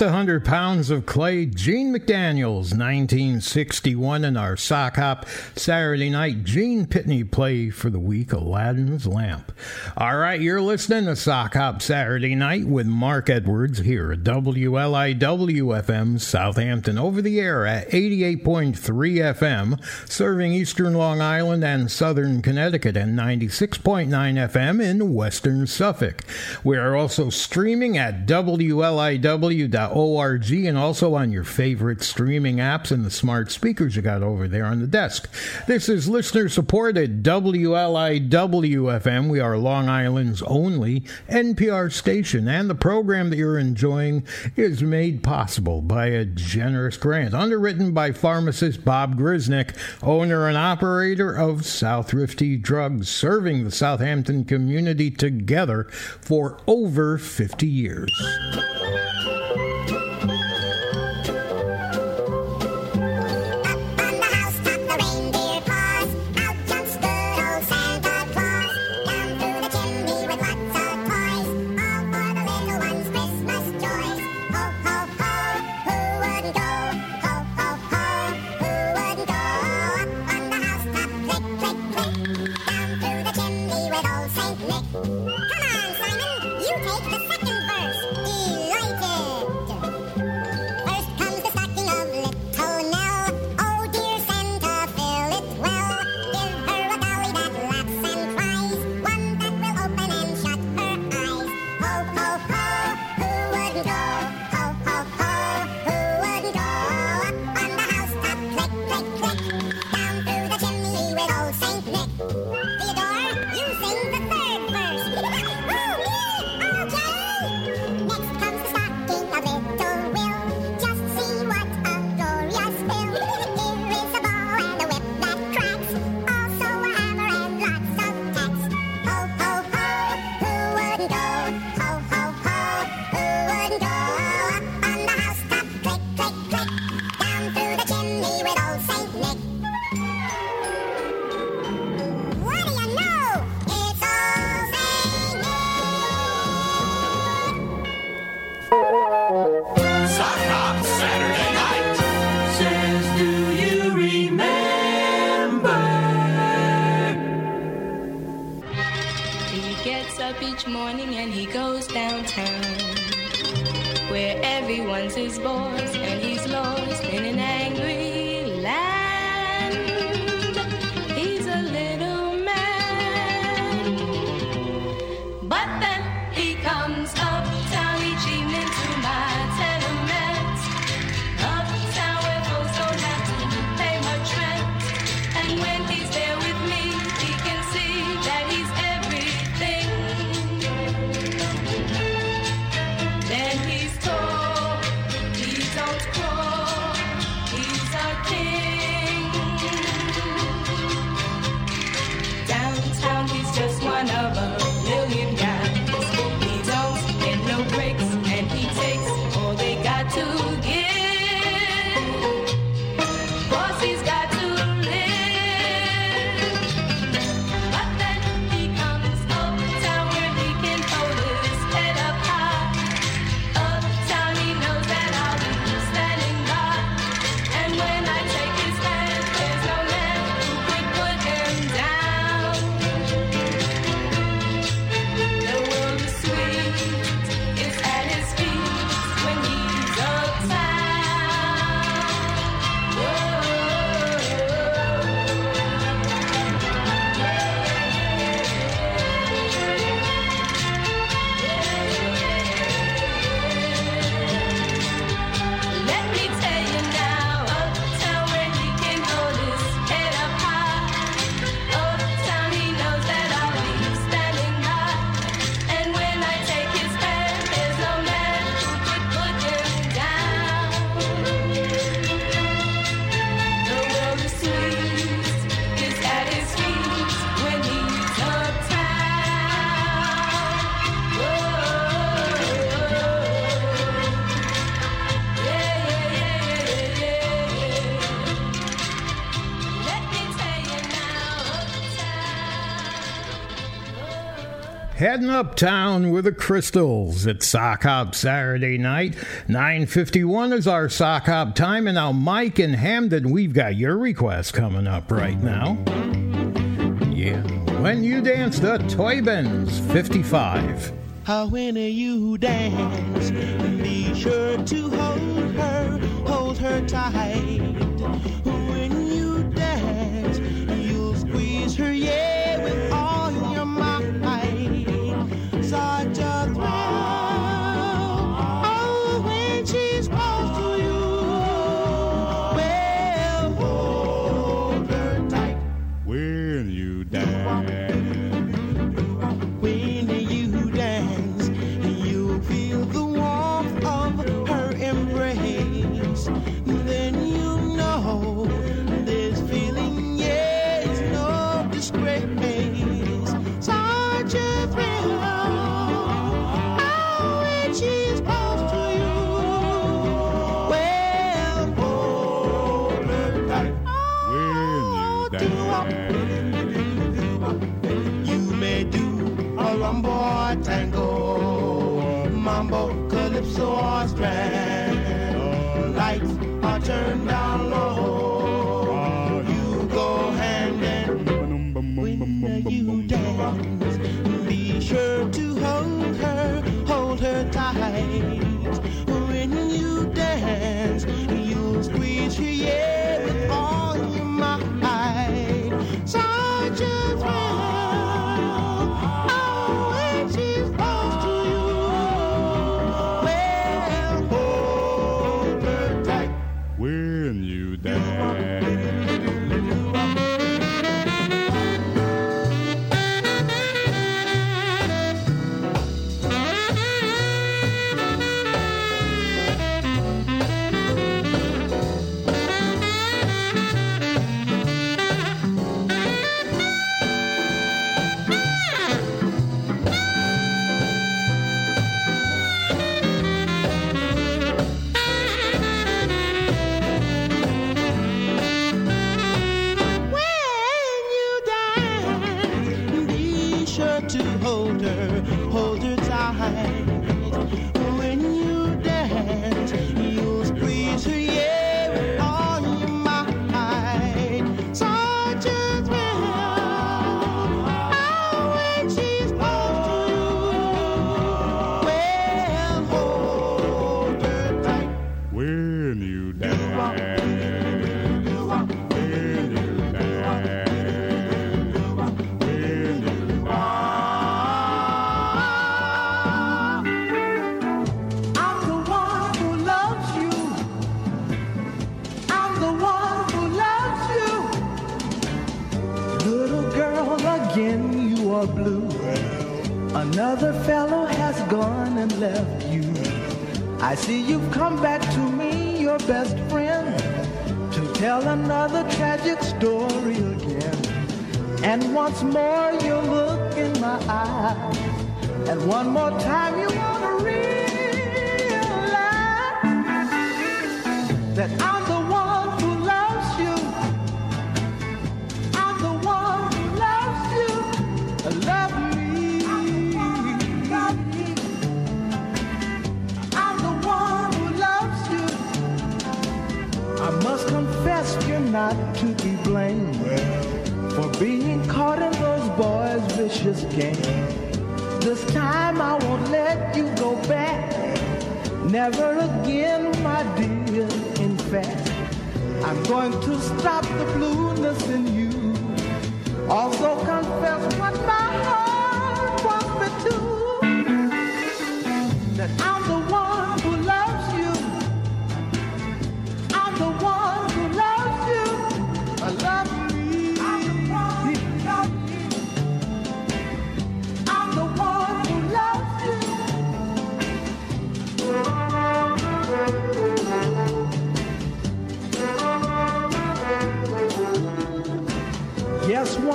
almost 100 pounds of clay, Gene McDaniels, 1961, in our sock hop Saturday night Gene Pitney play for the week, Aladdin's Lamp. All right, you're listening to Sock Hop Saturday Night with Mark Edwards here at WLIWFM Southampton over the air at 88.3 FM, serving eastern Long Island and southern Connecticut, and 96.9 FM in western Suffolk. We are also streaming at WLIW.org and also on your favorite streaming apps and the smart speakers you got over there on the desk. This is listener supported WLIWFM. We are Long Long Island's only NPR station, and the program that you're enjoying is made possible by a generous grant underwritten by pharmacist Bob Grisnick, owner and operator of South Rifty Drugs, serving the Southampton community together for over 50 years. down with the crystals. It's Sock Hop Saturday night. 9.51 is our Sock Hop time. And now Mike and Hamden, we've got your request coming up right now. Yeah. When you dance the Turbans 55. How when you dance, be sure to hold her, hold her tight. Left you. I see you've come back to me, your best friend, to tell another tragic story again. And once more you look in my eyes, and one more time you want to realize that I'm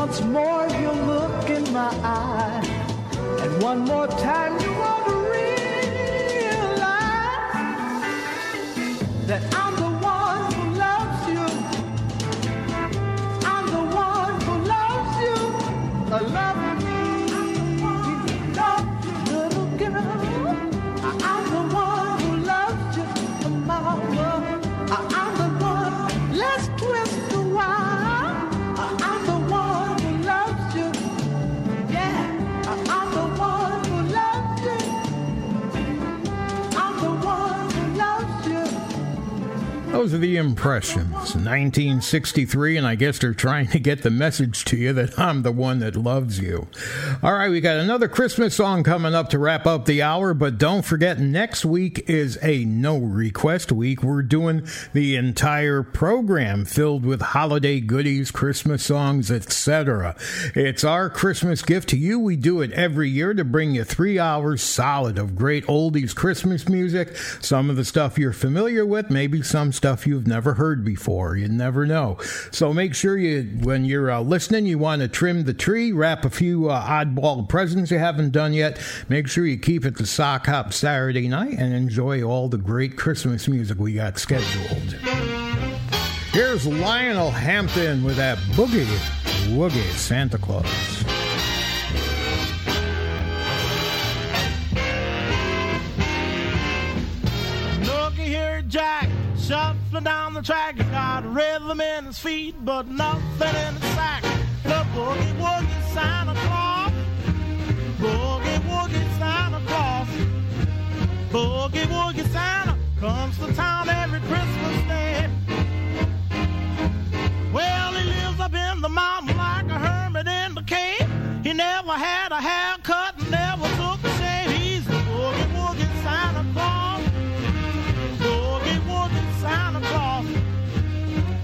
once more Are the impressions. 1963, and I guess they're trying to get the message to you that I'm the one that loves you. All right, we got another Christmas song coming up to wrap up the hour, but don't forget next week is a no request week. We're doing the entire program filled with holiday goodies, Christmas songs, etc. It's our Christmas gift to you. We do it every year to bring you three hours solid of great oldies Christmas music, some of the stuff you're familiar with, maybe some stuff you've never heard before. You never know. So make sure you, when you're uh, listening, you want to trim the tree, wrap a few uh, oddball presents you haven't done yet. Make sure you keep it to Sock Hop Saturday night and enjoy all the great Christmas music we got scheduled. Here's Lionel Hampton with that boogie woogie Santa Claus. Jack, shuffling down the track. He got rhythm in his feet, but nothing in his sack. The boogie woogie Santa Claus, boogie woogie Santa Claus, boogie woogie Santa comes to town every Christmas day. Well, he lives up in the mountain like a hermit in the cave. He never had a haircut,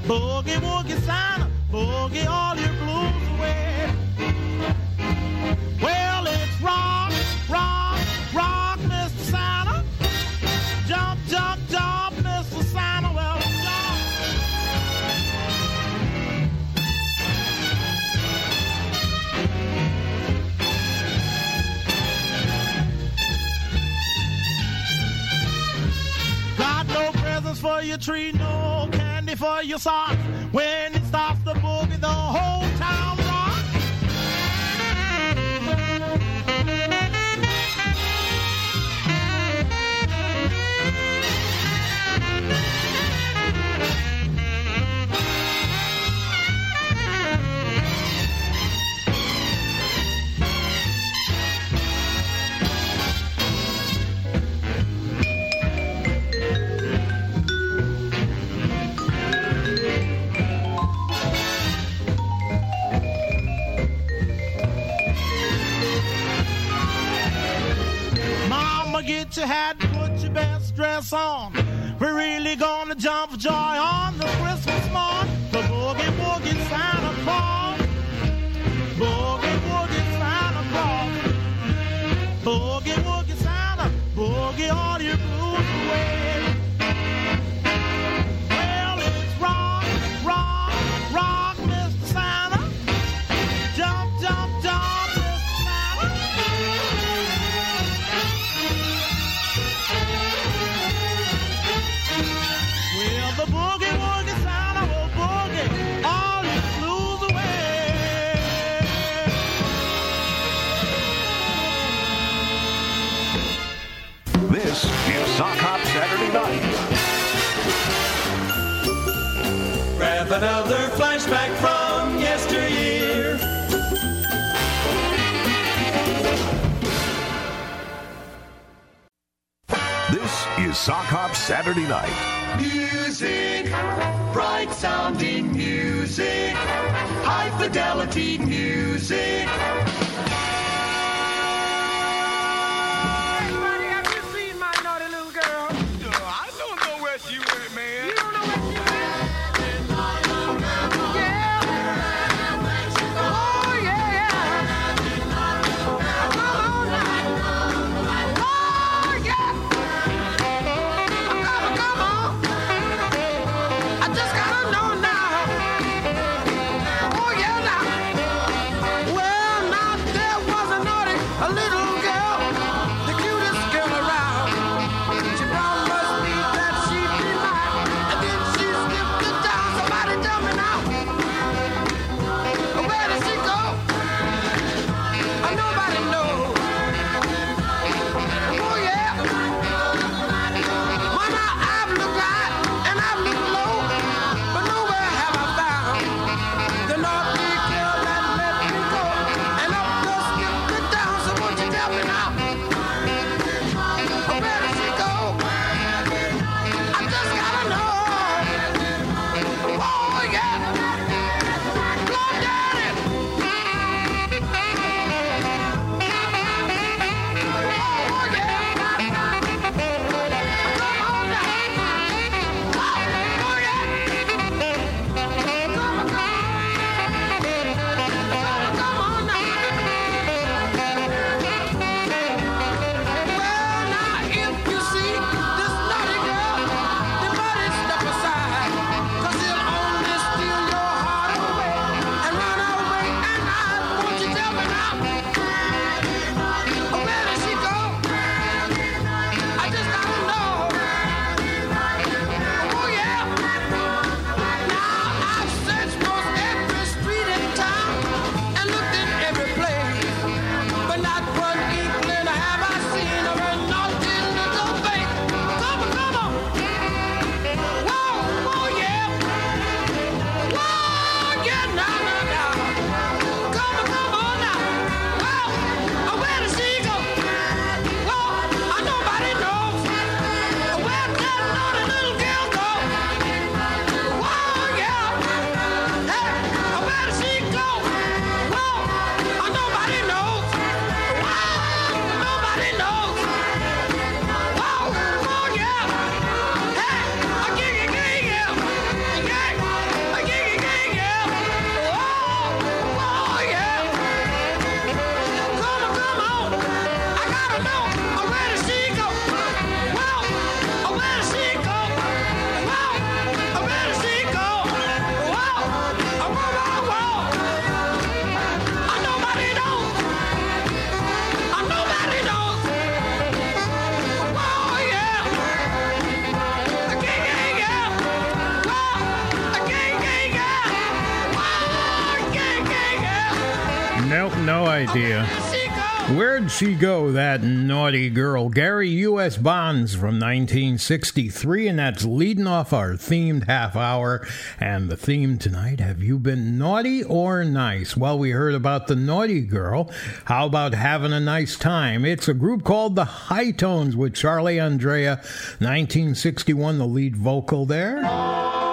Boogie woogie Santa. Boogie all your blues away. Well, it's rock, rock, rock, Mr. Santa. Jump, jump, jump, Mr. Santa. Well, jump. Got no presents for your tree, no candy for your socks. When it stops the boogie, the whole forget your hat, put your best dress on. We're really gonna jump for joy on the Christmas morn. The boogie woogie Santa Claus. Boogie woogie Santa Claus. Boogie woogie Santa. Boogie all your blues away. another flashback from yesteryear. This is Sock Hop Saturday Night. Music, bright sounding music, high fidelity music. she go, that naughty girl. Gary U.S. Bonds from 1963, and that's leading off our themed half hour. And the theme tonight have you been naughty or nice? Well, we heard about the naughty girl. How about having a nice time? It's a group called the High Tones with Charlie Andrea, 1961, the lead vocal there.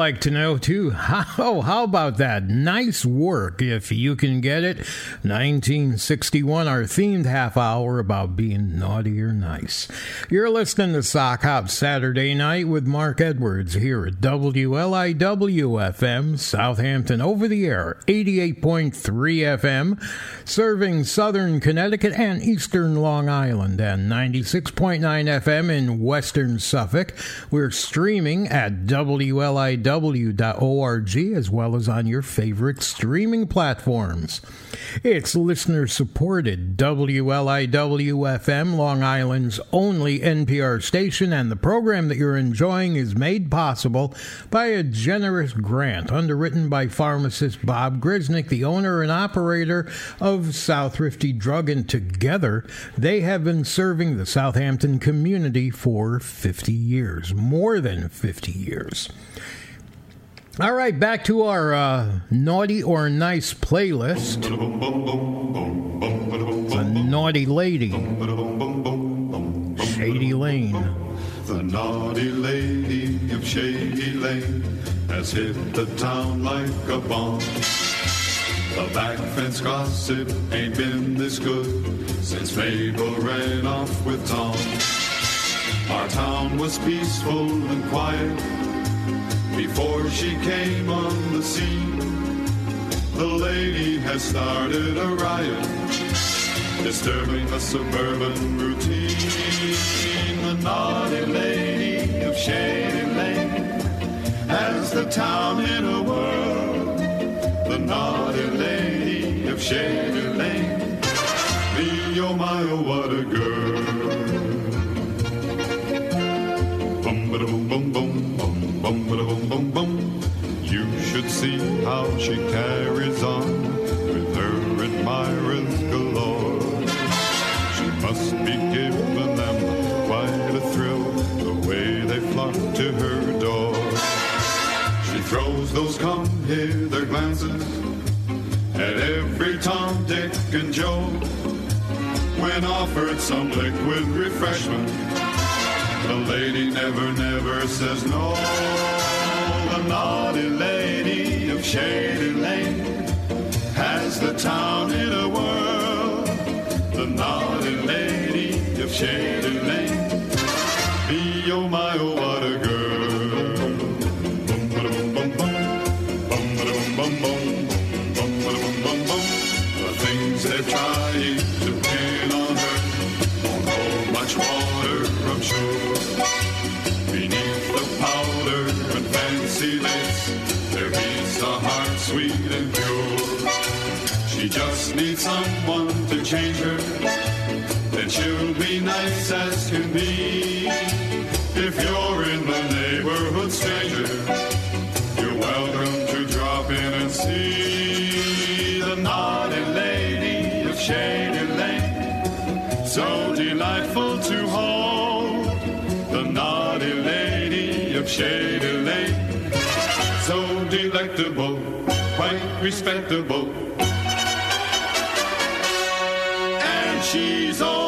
Like to know too. How how about that? Nice work if you can get it. 1961, our themed half hour about being naughty or nice. You're listening to Sock Hop Saturday Night with Mark Edwards here at WLIW FM, Southampton over the air, 88.3 FM, serving southern Connecticut and eastern Long Island, and 96.9 FM in western Suffolk. We're streaming at WLIW liw.org as well as on your favorite streaming platforms. It's listener supported WLIW FM, Long Island's only NPR station, and the program that you're enjoying is made possible by a generous grant underwritten by pharmacist Bob Grisnick, the owner and operator of South Rifty Drug, and together they have been serving the Southampton community for 50 years, more than 50 years. All right, back to our uh, naughty or nice playlist. The naughty lady, Shady Lane. The naughty lady of Shady Lane has hit the town like a bomb. The back fence gossip ain't been this good since Mabel ran off with Tom. Our town was peaceful and quiet she came on the scene, the lady has started a riot, disturbing the suburban routine. The naughty lady of Shady Lane has the town in a whirl. The naughty lady of Shady Lane, me oh my oh what a girl. See how she carries on with her admirers galore. She must be giving them quite a thrill the way they flock to her door. She throws those come hither glances at every Tom, Dick, and Joe when offered some liquid refreshment. The lady never, never says no. The naughty lady of Shady Lane has the town in a whirl. The naughty lady of Shady Lane. Be oh my, oh, what a girl. Needs someone to change her, then she'll be nice as can be. If you're in the neighborhood, stranger, you're welcome to drop in and see the naughty lady of Shady Lane. So delightful to hold the naughty lady of Shady Lane. So delectable, quite respectable. She's only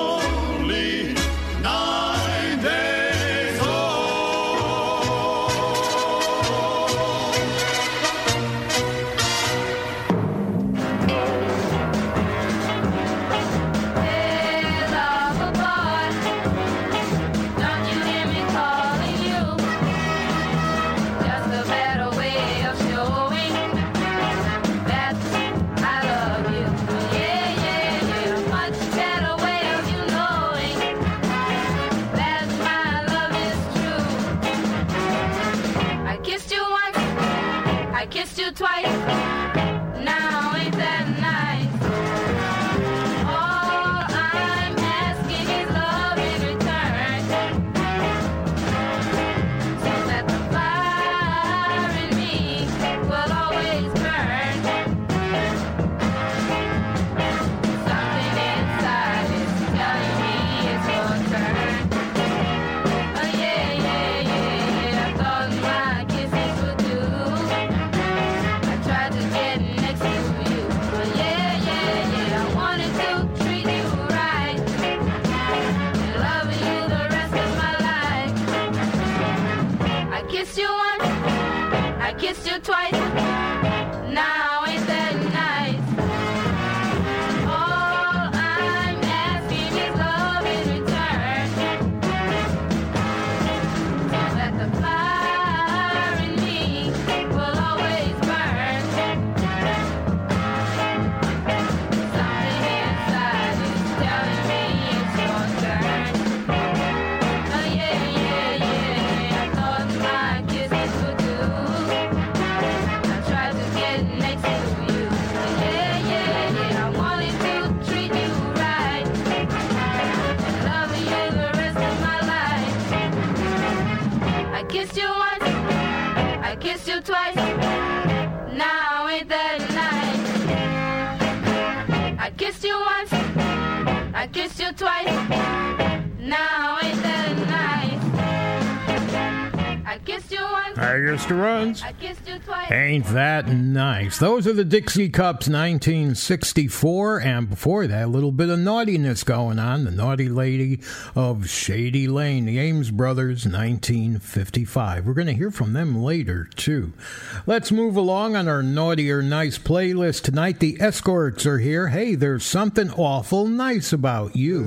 once, I to runs. I kissed you twice. Ain't that nice? Those are the Dixie Cups 1964, and before that, a little bit of naughtiness going on. The Naughty Lady of Shady Lane, the Ames Brothers 1955. We're going to hear from them later, too. Let's move along on our Naughty or Nice playlist tonight. The Escorts are here. Hey, there's something awful nice about you.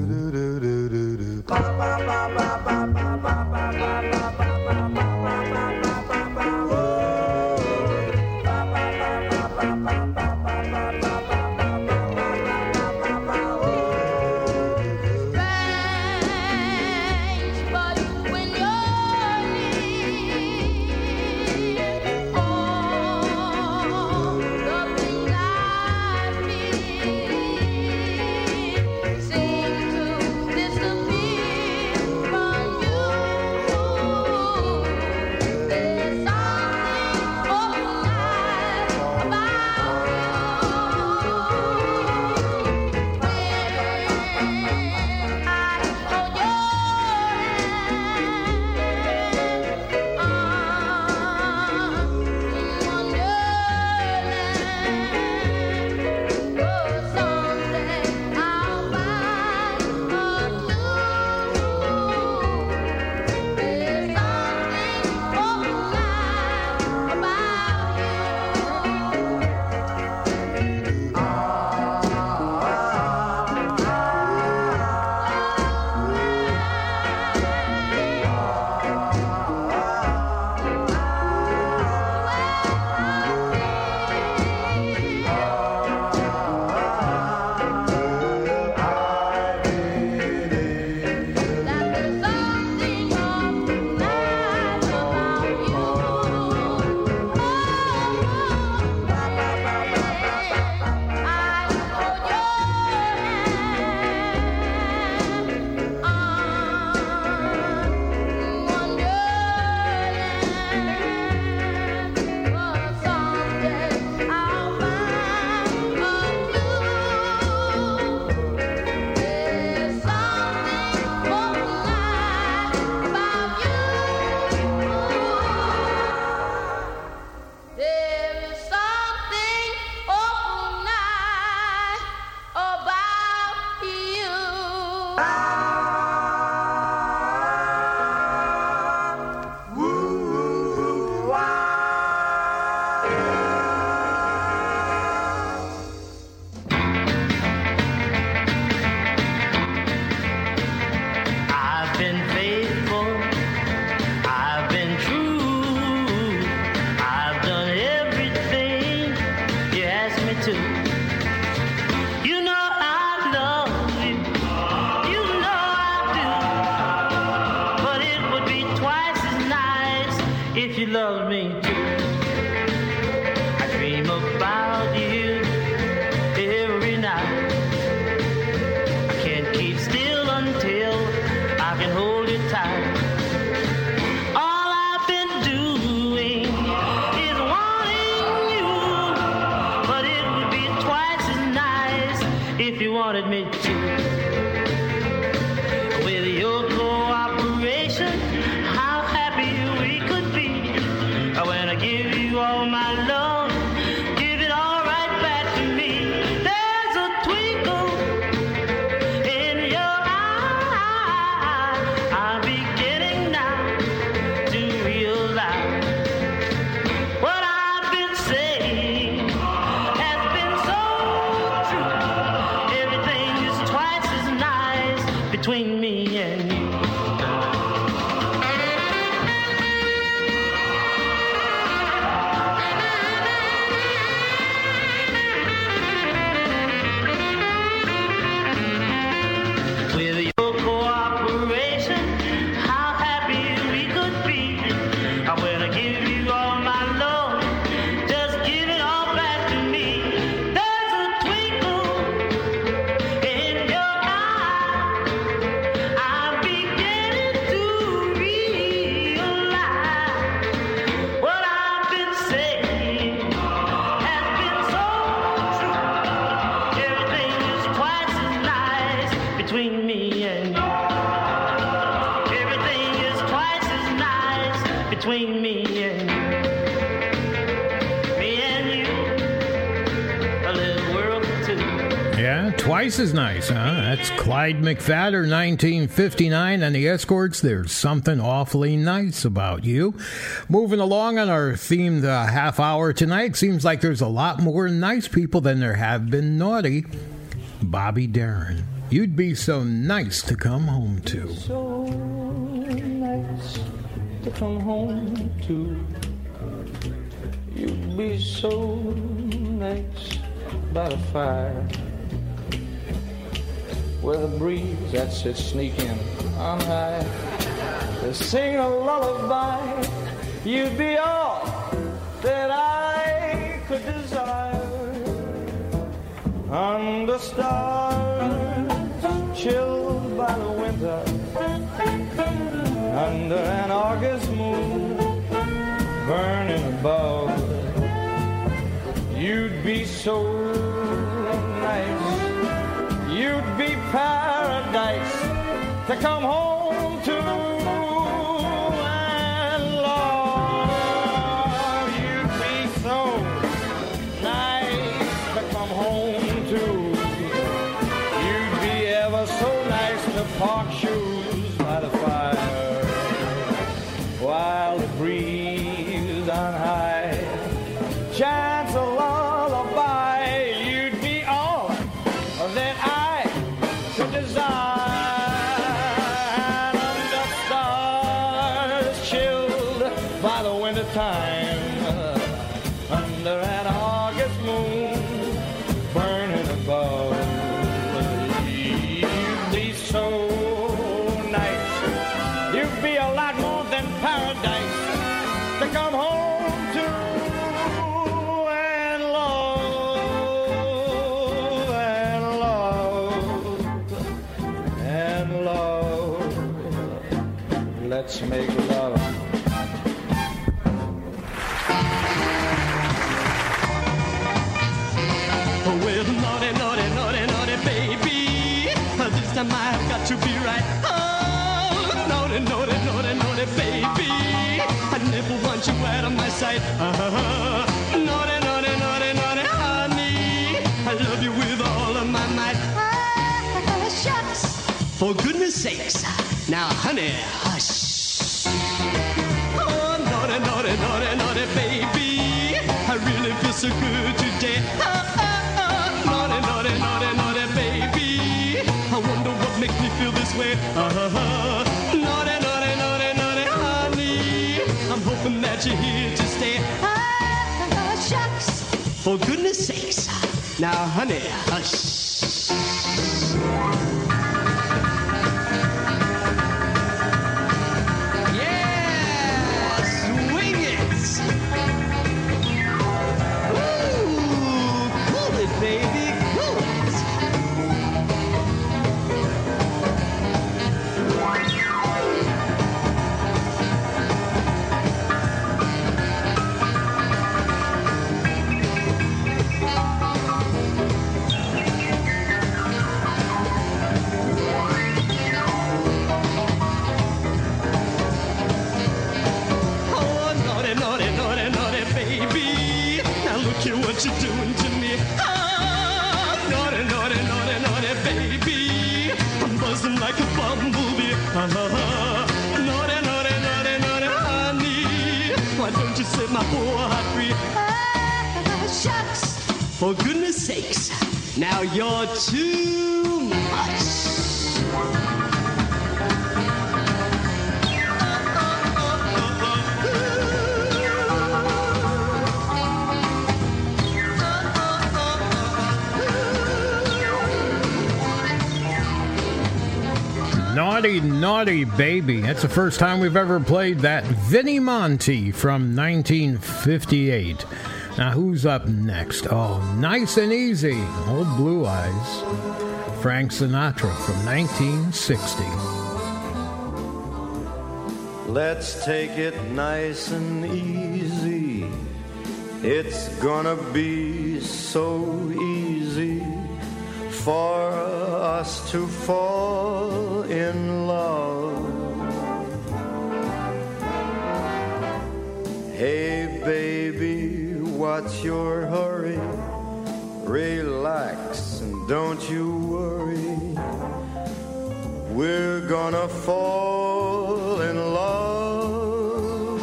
nice, huh? That's Clyde McPhatter, 1959, and the Escorts. There's something awfully nice about you. Moving along on our themed uh, half hour tonight, seems like there's a lot more nice people than there have been naughty. Bobby Darin, you'd be so nice to come home to. So nice to come home to. You'd be so nice by the fire with a breeze that sits sneaking on high. to sing a lullaby, you'd be all that I could desire. Under stars, chilled by the winter, under an August moon, burning above, you'd be so to come home. time. sakes. Now, honey, hush. Now you're too much. Naughty, naughty baby. That's the first time we've ever played that. Vinnie Monte from 1958. Now, who's up next? Oh, nice and easy. Old Blue Eyes. Frank Sinatra from 1960. Let's take it nice and easy. It's gonna be so easy for us to fall in love. Hey, baby, what's your hurry? Relax and don't you worry. We're gonna fall in love.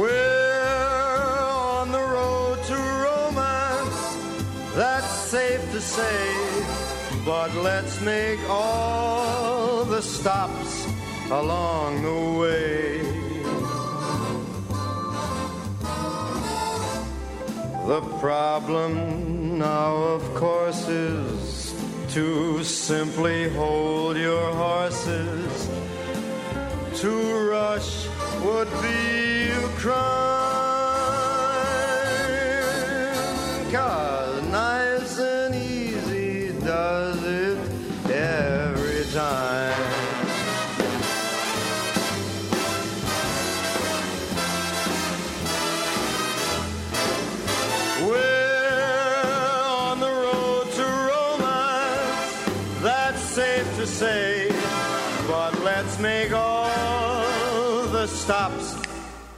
We're on the road to romance, that's safe to say. But let's make all the stops along the way. The problem now, of course, is to simply hold your horses. To rush would be a crime. Cause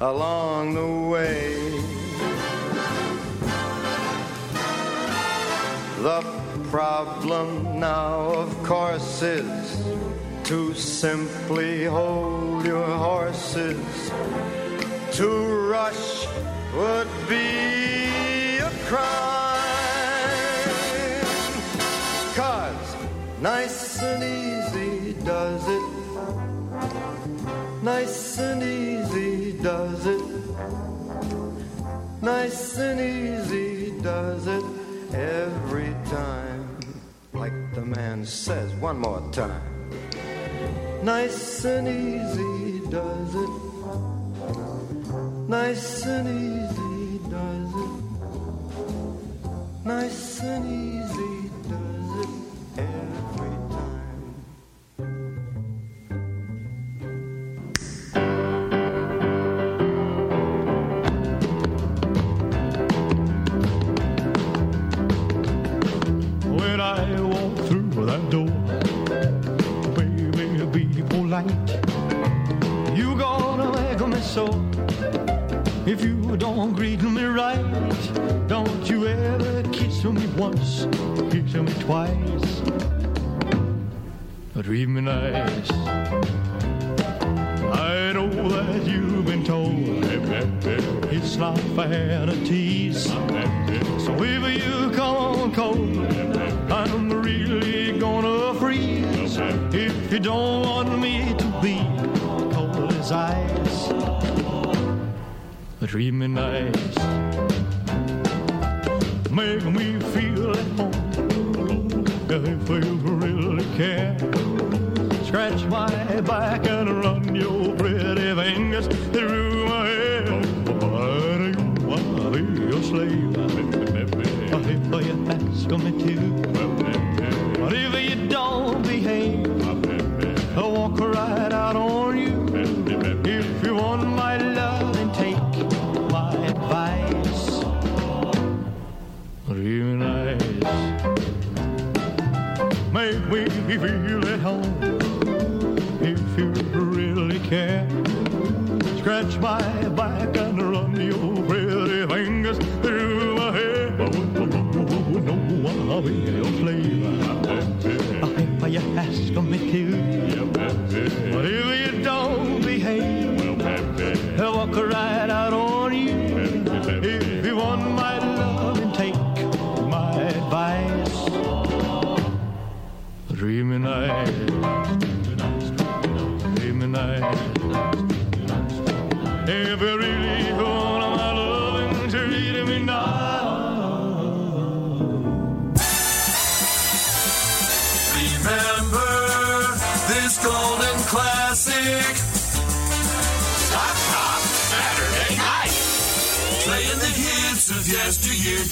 along the way. The problem now, of course, is to simply hold your horses. To rush would be a crime. Cause nice and easy does it. Nice and easy does it. Nice and easy does it every time. Like the man says, one more time. Nice and easy does it. Nice and easy does it. Nice and easy once, kiss me twice. But treat me nice. I know that you've been told it's not fair to tease. So if you come on cold, I'm really gonna freeze. If you don't want me to be cold as ice, treat me nice. Make me feel if you really care. Scratch my back and run your pretty fingers through my hair. But you wanna be your slave. If you ask me to.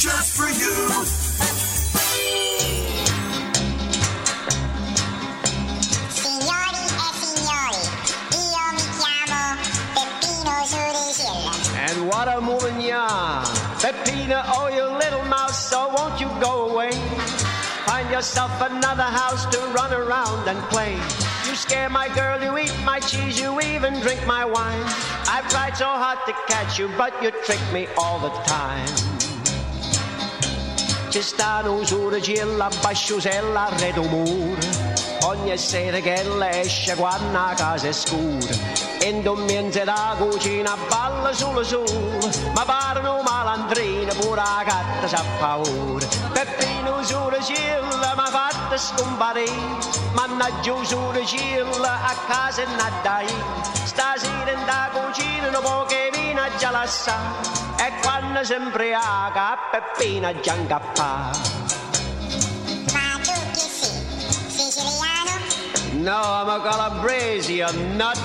Just for you. Signori e signori, io mi chiamo Peppino Suricilla. And what a woman you are. Peppina, oh, you little mouse, so won't you go away? Find yourself another house to run around and play. You scare my girl, you eat my cheese, you even drink my wine. I've tried so hard to catch you, but you trick me all the time. Ci stanno usure gilla, basciusella, arredo muro. Ogni sera che esce quando a casa è scura. Indummiente da cucina, balla solo su. Ma parlano malandrine, pure la gatta sa paura. Peppino usure gilla, ma fatta scomparire. Mannaggia usure gilla, a casa è nata Stasera in da cucina, un po' che vino già la sa. Quando si imbriaca, Peppina già incappa. Ma tu chi sei? Siciliano? No, I'm a Calabrese, you nut.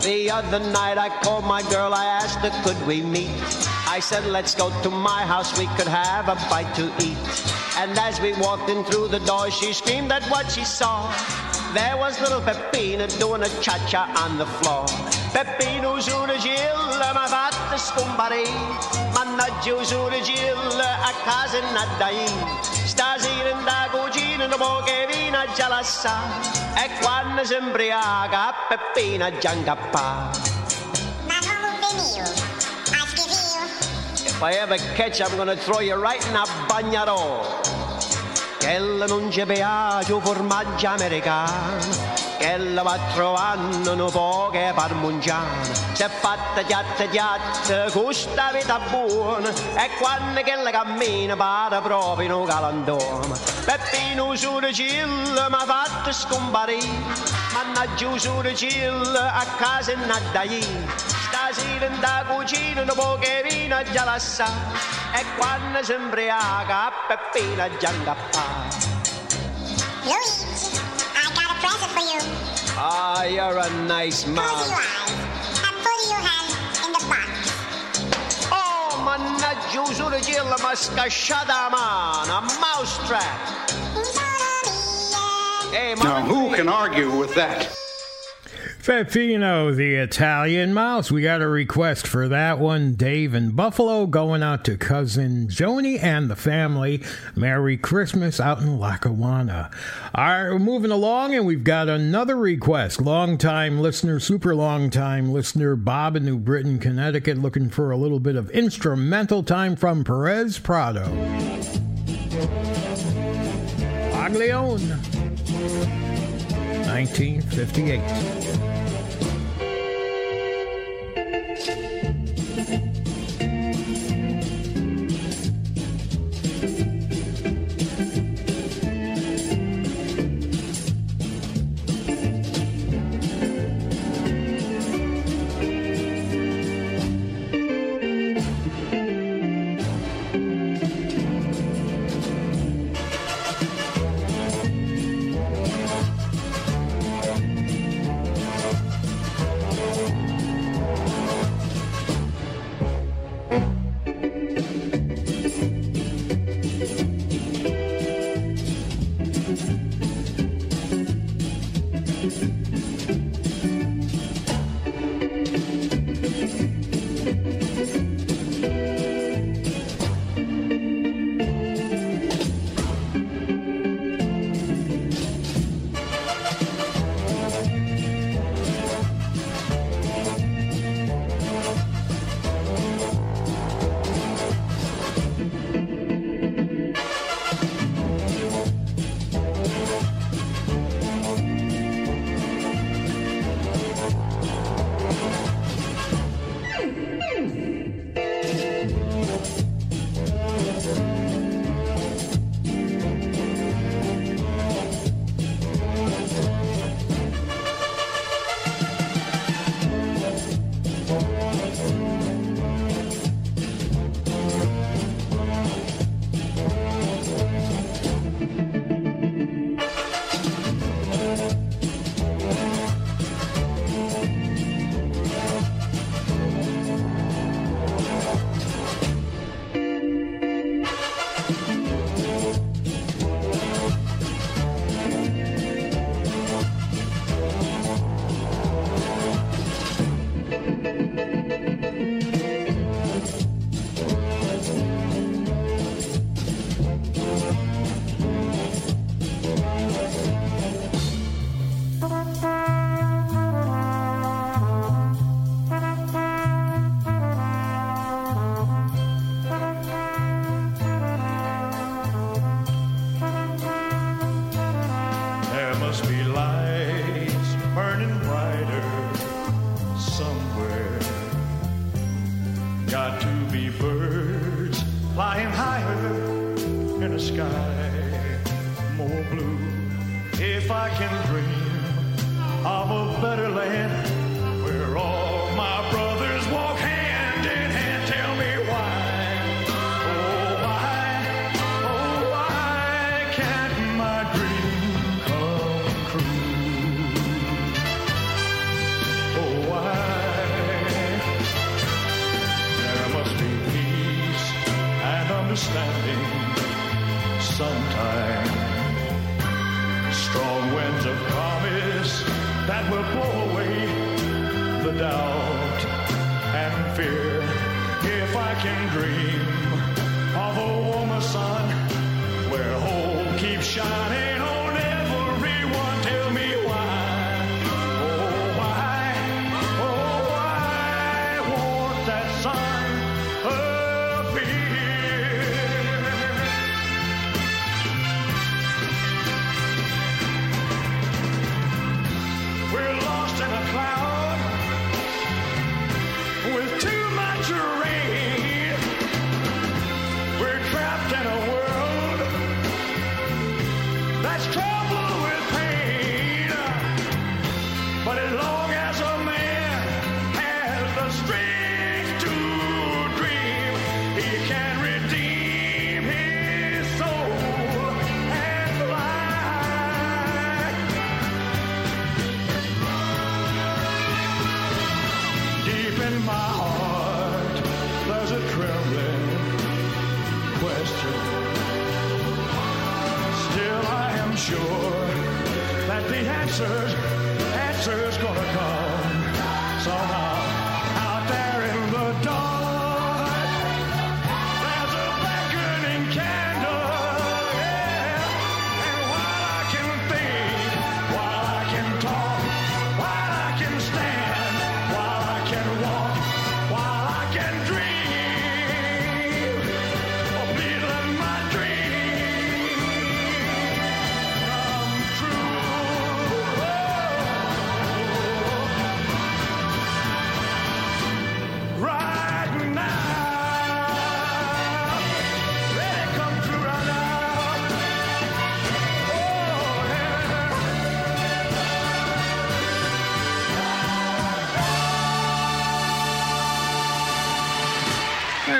The other night I called my girl, I asked her, could we meet? I said, let's go to my house, we could have a bite to eat. And as we walked in through the door, she screamed at what she saw. There was little Peppina doing a cha-cha on the floor. Peppino sulle gilla, ma fatta scomparire. Mannaggia sulle gilla, a casa nadai. Stasera in da cucina, un po' che vino già la sa. E quando si imbriaca, Peppina già incappa. Ma non venivo. A schifio? If I ever catch I'm gonna throw you right in a bagnarò. Quella non piace il formaggio americano. Quella va trovando un po' che. Si è fatta chiatta chiatta, questa vita buona. E quando quella cammina pare proprio in un galantuomo. Peppino cilla mi ha fatto scomparire. Mannaggia cilla, a casa è nata Stasera da cucina un po' che vino già la sa E quando si imbriaca Peppina già incappa Luigi, I got a present for you. Ah, you're a nice Close man your eyes and put your hand in the box. Oh, mannaggia sulle cilla ma scasciata la mano A mousetrap Now, who can argue with that? Peppino, the Italian mouse. We got a request for that one. Dave in Buffalo going out to cousin Joni and the family. Merry Christmas out in Lackawanna. All right, we're moving along and we've got another request. Long time listener, super long time listener, Bob in New Britain, Connecticut, looking for a little bit of instrumental time from Perez Prado. Guaglione, 1958.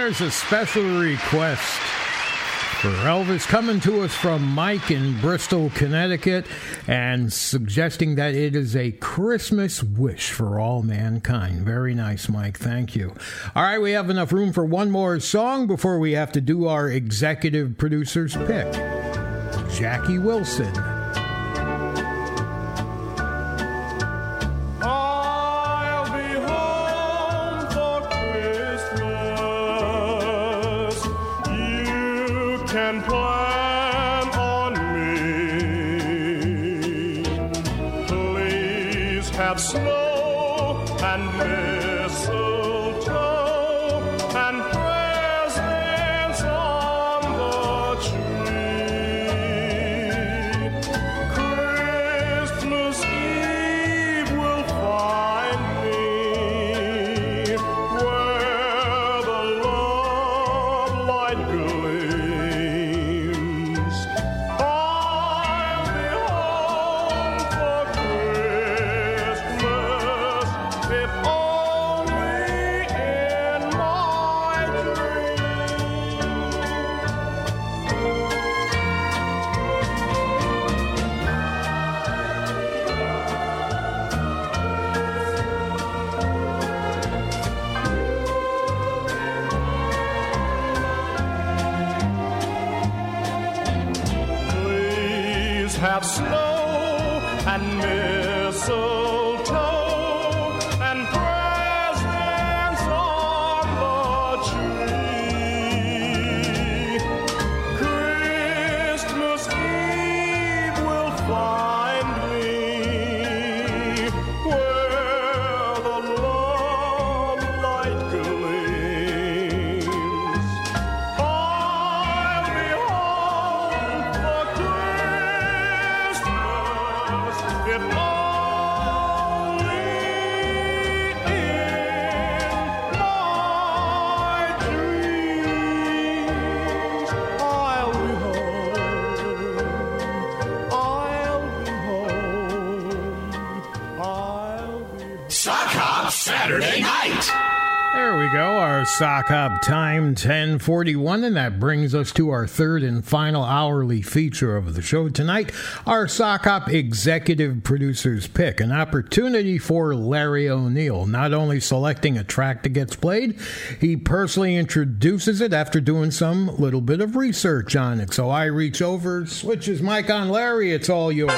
There's a special request for Elvis coming to us from Mike in Bristol, Connecticut, and suggesting that it is a Christmas wish for all mankind. Very nice, Mike. Thank you. All right, we have enough room for one more song before we have to do our executive producer's pick Jackie Wilson. Our time 1041, and that brings us to our third and final hourly feature of the show tonight. Our sock hop executive producer's pick, an opportunity for Larry O'Neill, not only selecting a track that gets played, he personally introduces it after doing some little bit of research on it. So I reach over, switch his mic on Larry, it's all yours.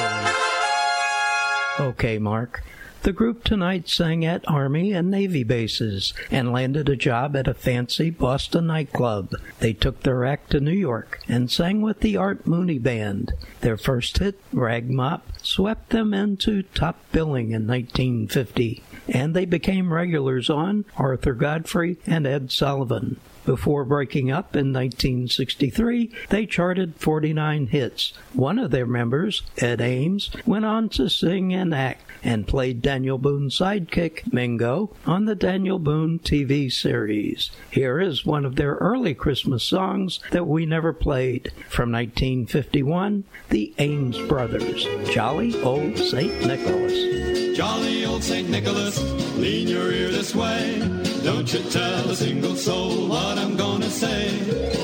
Okay, Mark. The group tonight sang at Army and Navy bases and landed a job at a fancy Boston nightclub. They took their act to New York and sang with the Art Mooney Band. Their first hit, Rag Mop, swept them into top billing in 1950, and they became regulars on Arthur Godfrey and Ed Sullivan. Before breaking up in 1963, they charted 49 hits. One of their members, Ed Ames, went on to sing and act and played Daniel Boone's sidekick, Mingo, on the Daniel Boone TV series. Here is one of their early Christmas songs that we never played. From 1951, The Ames Brothers, Jolly Old St. Nicholas. Jolly old St. Nicholas, lean your ear this way. Don't you tell a single soul what I'm gonna say.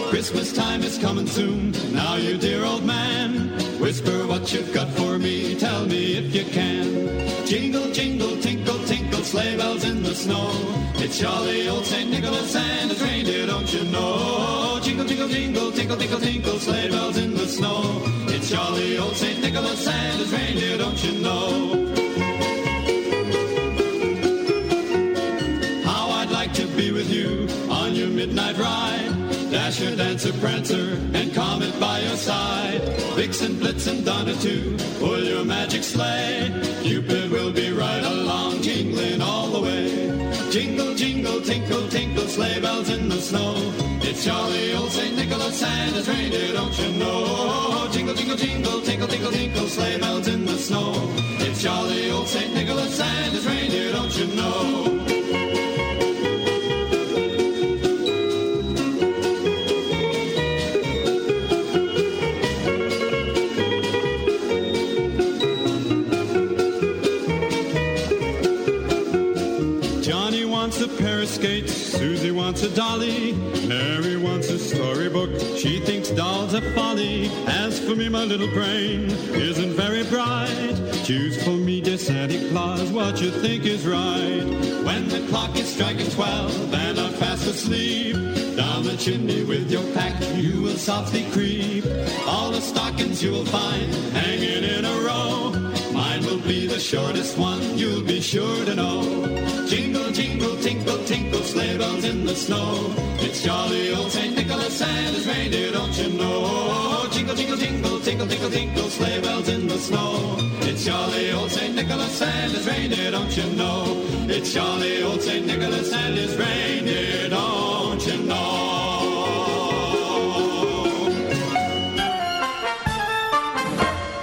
Christmas time is coming soon. Now, you dear old man, whisper what you've got for me. Tell me if you can. Jingle, jingle, tinkle, tinkle, sleigh bells in the snow. It's jolly old St. Nicholas and his reindeer, don't you know? Jingle, jingle, jingle, tinkle, tinkle, tinkle, sleigh bells in the snow. It's jolly old St. Nicholas and his reindeer, don't you know? Midnight ride. Dasher, Dancer, Prancer, and Comet by your side. Vixen, Blitzen, Donner too, pull your magic sleigh. Cupid will be right along, jingling all the way. Jingle, jingle, tinkle, tinkle, sleigh bells in the snow. It's jolly old St. Nicholas and his reindeer, don't you know? Jingle, jingle, jingle, tinkle, tinkle, tinkle, sleigh bells in the snow. It's jolly old St. Nicholas and his reindeer, don't you know? Wants a dolly, Mary wants a storybook, she thinks dolls are folly. As for me, my little brain isn't very bright. Choose for me, dear Santa Claus, what you think is right. When the clock is striking twelve and I'm fast asleep, down the chimney with your pack you will softly creep. All the stockings you will find hanging in a row. Be the shortest one, you'll be sure to know. Jingle, jingle, tinkle, tinkle, sleigh bells in the snow. It's jolly old St. Nicholas and his reindeer, don't you know? Jingle, jingle, jingle, tinkle, tinkle, tinkle, sleigh bells in the snow. It's jolly old St. Nicholas and his reindeer, don't you know? It's jolly old St. Nicholas and his reindeer, don't you know?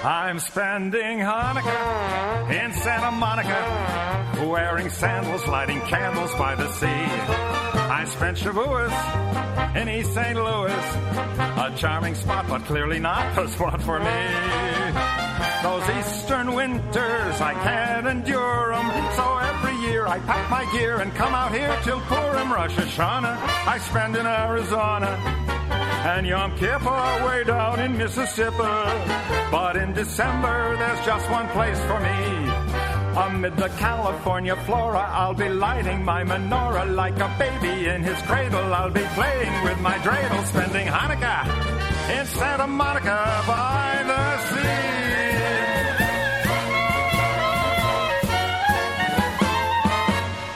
I'm spending Hanukkah in Santa Monica, wearing sandals, lighting candles by the sea. I spent Shavuos in East St. Louis, a charming spot, but clearly not the spot for me. Those eastern winters, I can't endure 'em, so every year I pack my gear and come out here till Purim, Rosh Hashanah, I spend in Arizona and Yom Kippur way down in Mississippi. But in December, there's just one place for me. Amid the California flora, I'll be lighting my menorah like a baby in his cradle. I'll be playing with my dreidel, spending Hanukkah in Santa Monica by the sea.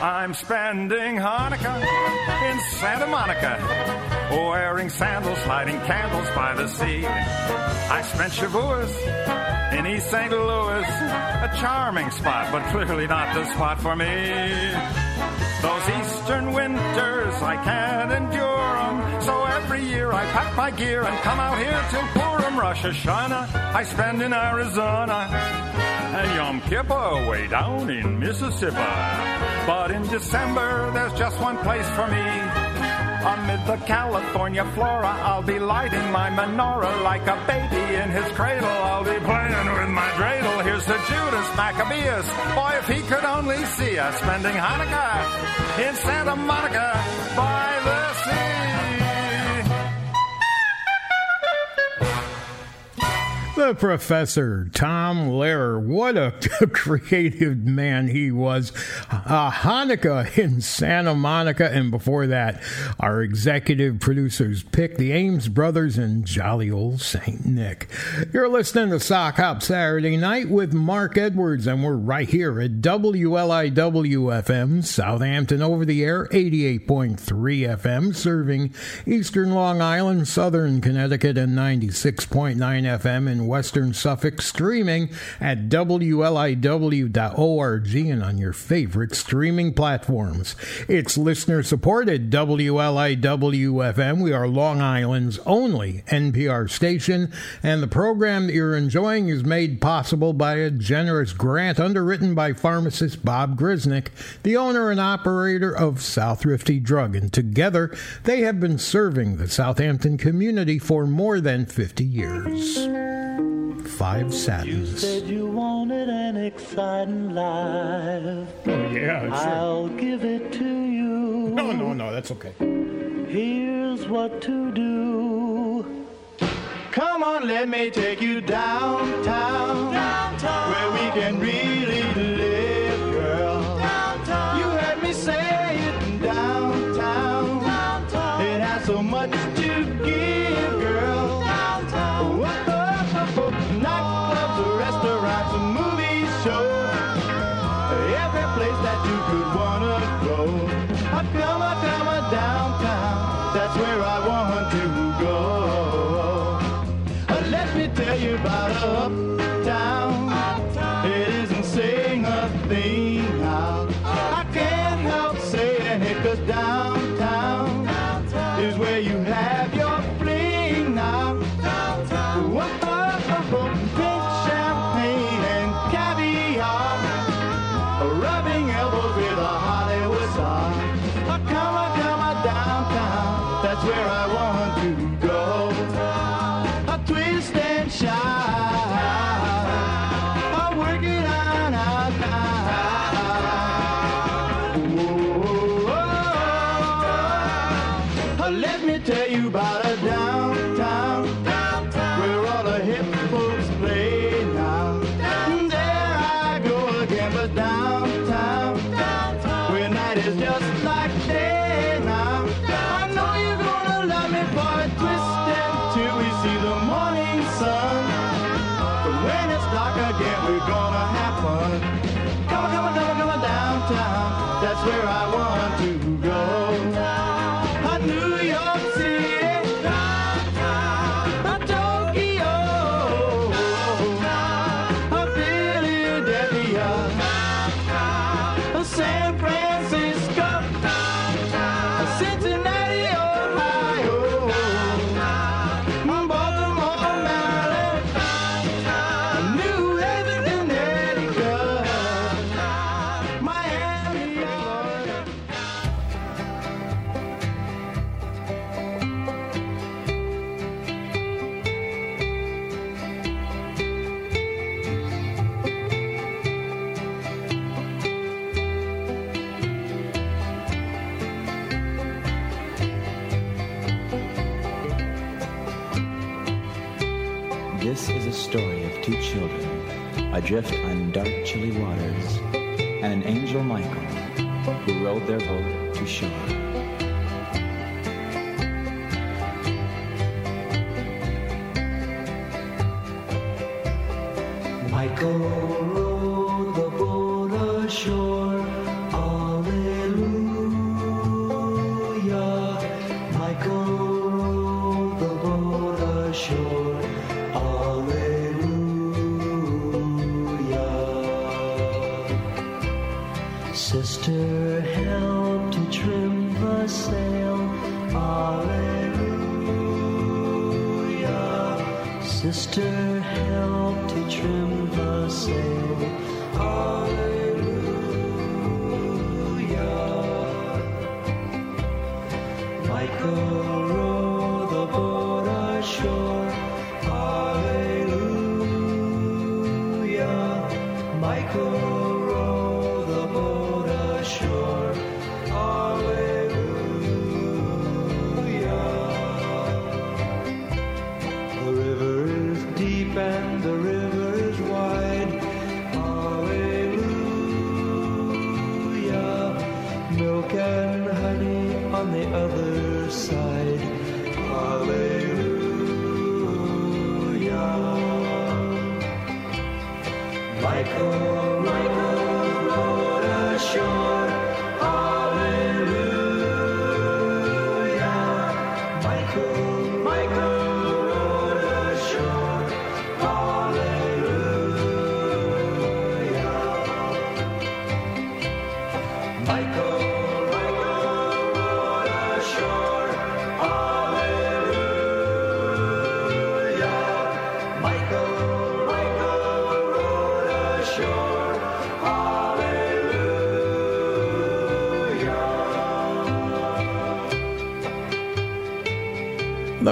I'm spending Hanukkah Santa Monica, wearing sandals, lighting candles by the sea. I spent Shavuos in East St. Louis, a charming spot, but clearly not the spot for me. Those eastern winters, I can't endure 'em, so every year I pack my gear and come out here till Purim, Rosh Hashanah, I spend in Arizona and Yom Kippur way down in Mississippi. But in December, there's just one place for me. Amid the California flora, I'll be lighting my menorah like a baby in his cradle. I'll be playing with my dreidel. Here's to Judas Maccabeus. Boy, if he could only see us spending Hanukkah in Santa Monica by the The professor, Tom Lehrer, what a creative man he was. Uh, Hanukkah in Santa Monica, and before that, our executive producers picked the Ames brothers and jolly old Saint Nick. You're listening to Sock Hop Saturday Night with Mark Edwards, and we're right here at WLIW FM, Southampton over the air, 88.3 FM, serving Eastern Long Island, Southern Connecticut, and 96.9 FM in Western Suffolk, streaming at WLIW.org and on your favorite streaming platforms. It's listener supported WLIW FM. We are Long Island's only NPR station, and the program that you're enjoying is made possible by a generous grant underwritten by pharmacist Bob Grisnick, the owner and operator of South Thrifty Drug, and together they have been serving the Southampton community for more than 50 years. Five Satins. Said you wanted an exciting life. Oh, yeah, sure. I'll give it to you. No, no, no, that's okay. Here's what to do. Come on, let me take you downtown, downtown, where we can really adrift on dark, chilly waters, and an angel Michael who rowed their boat to shore.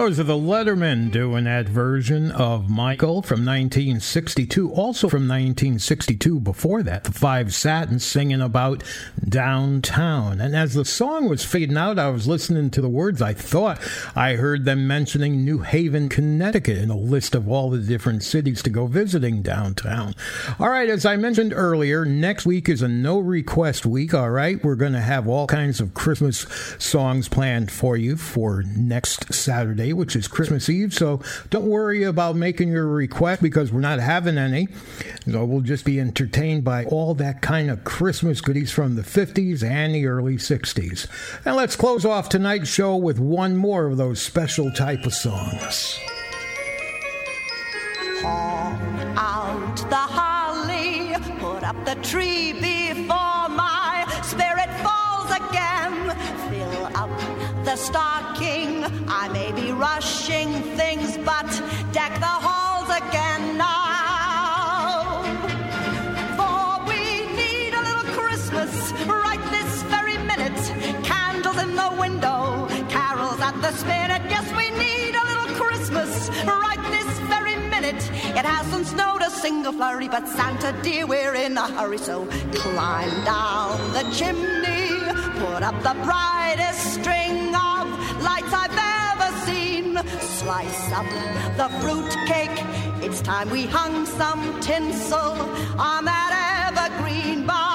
Those the Lettermen doing that version of Michael from 1962. Also from 1962 before that, the Five Satins singing about downtown. And as the song was fading out, I was listening to the words. I thought I heard them mentioning New Haven, Connecticut in a list of all the different cities to go visiting downtown. All right, as I mentioned earlier, next week is a no request week. All right, we're going to have all kinds of Christmas songs planned for you for next Saturday, which is Christmas Eve. So don't worry about making your request because we're not having any. So we'll just be entertained by all that kind of Christmas goodies from the 50s and the early 60s. And let's close off tonight's show with one more of those special type of songs. out the holly, put up the tree before my spirit falls again. Fill up the stocking, I may be rushing things, but deck the halls the spinet. Yes, we need a little Christmas right this very minute. It hasn't snowed a single flurry, but Santa dear, we're in a hurry. So climb down the chimney, put up the brightest string of lights I've ever seen. Slice up the fruit cake. It's time we hung some tinsel on that evergreen bough.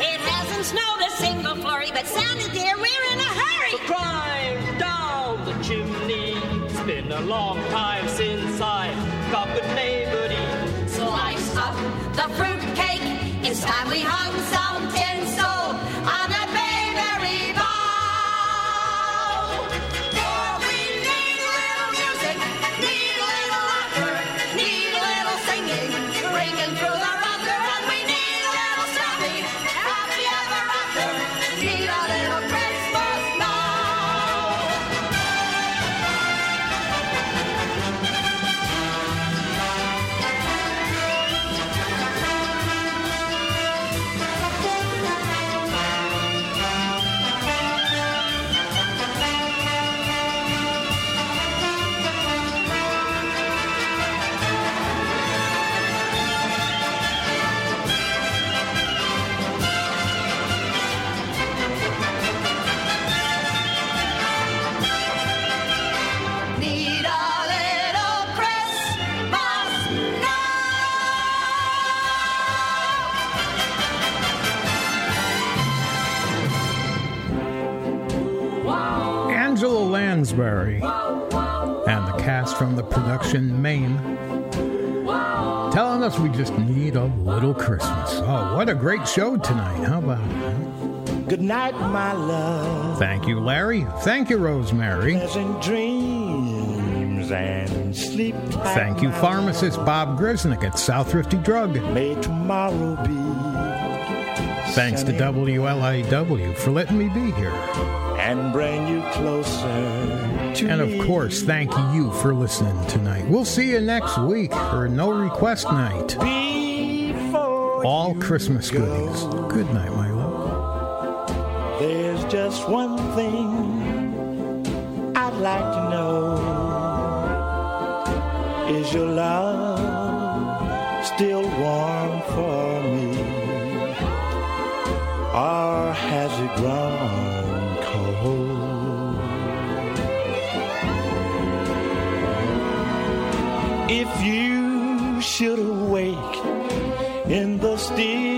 It hasn't snowed a single flurry, but Santa dear, we're in a hurry. Climb down the chimney. It's been a long time since I got good neighborly. Slice up the fruit cake. It's time we hung some tinsel production Mame telling us we just need a little Christmas. Oh, what a great show tonight. How about it? Good night, my love. Thank you, Larry. Thank you, Rosemary. Pleasant dreams and sleep. Thank you, pharmacist Bob Grisnick at South Thrifty Drug. May tomorrow be Thanks to WLIW for letting me be here. and bring you closer And of course, thank you for listening tonight. We'll see you next week for No Request Night. All Christmas goodies. Good night, my love. There's just one thing I'd like to know. Is your love still warm for me? Or has it grown If you should awake in the still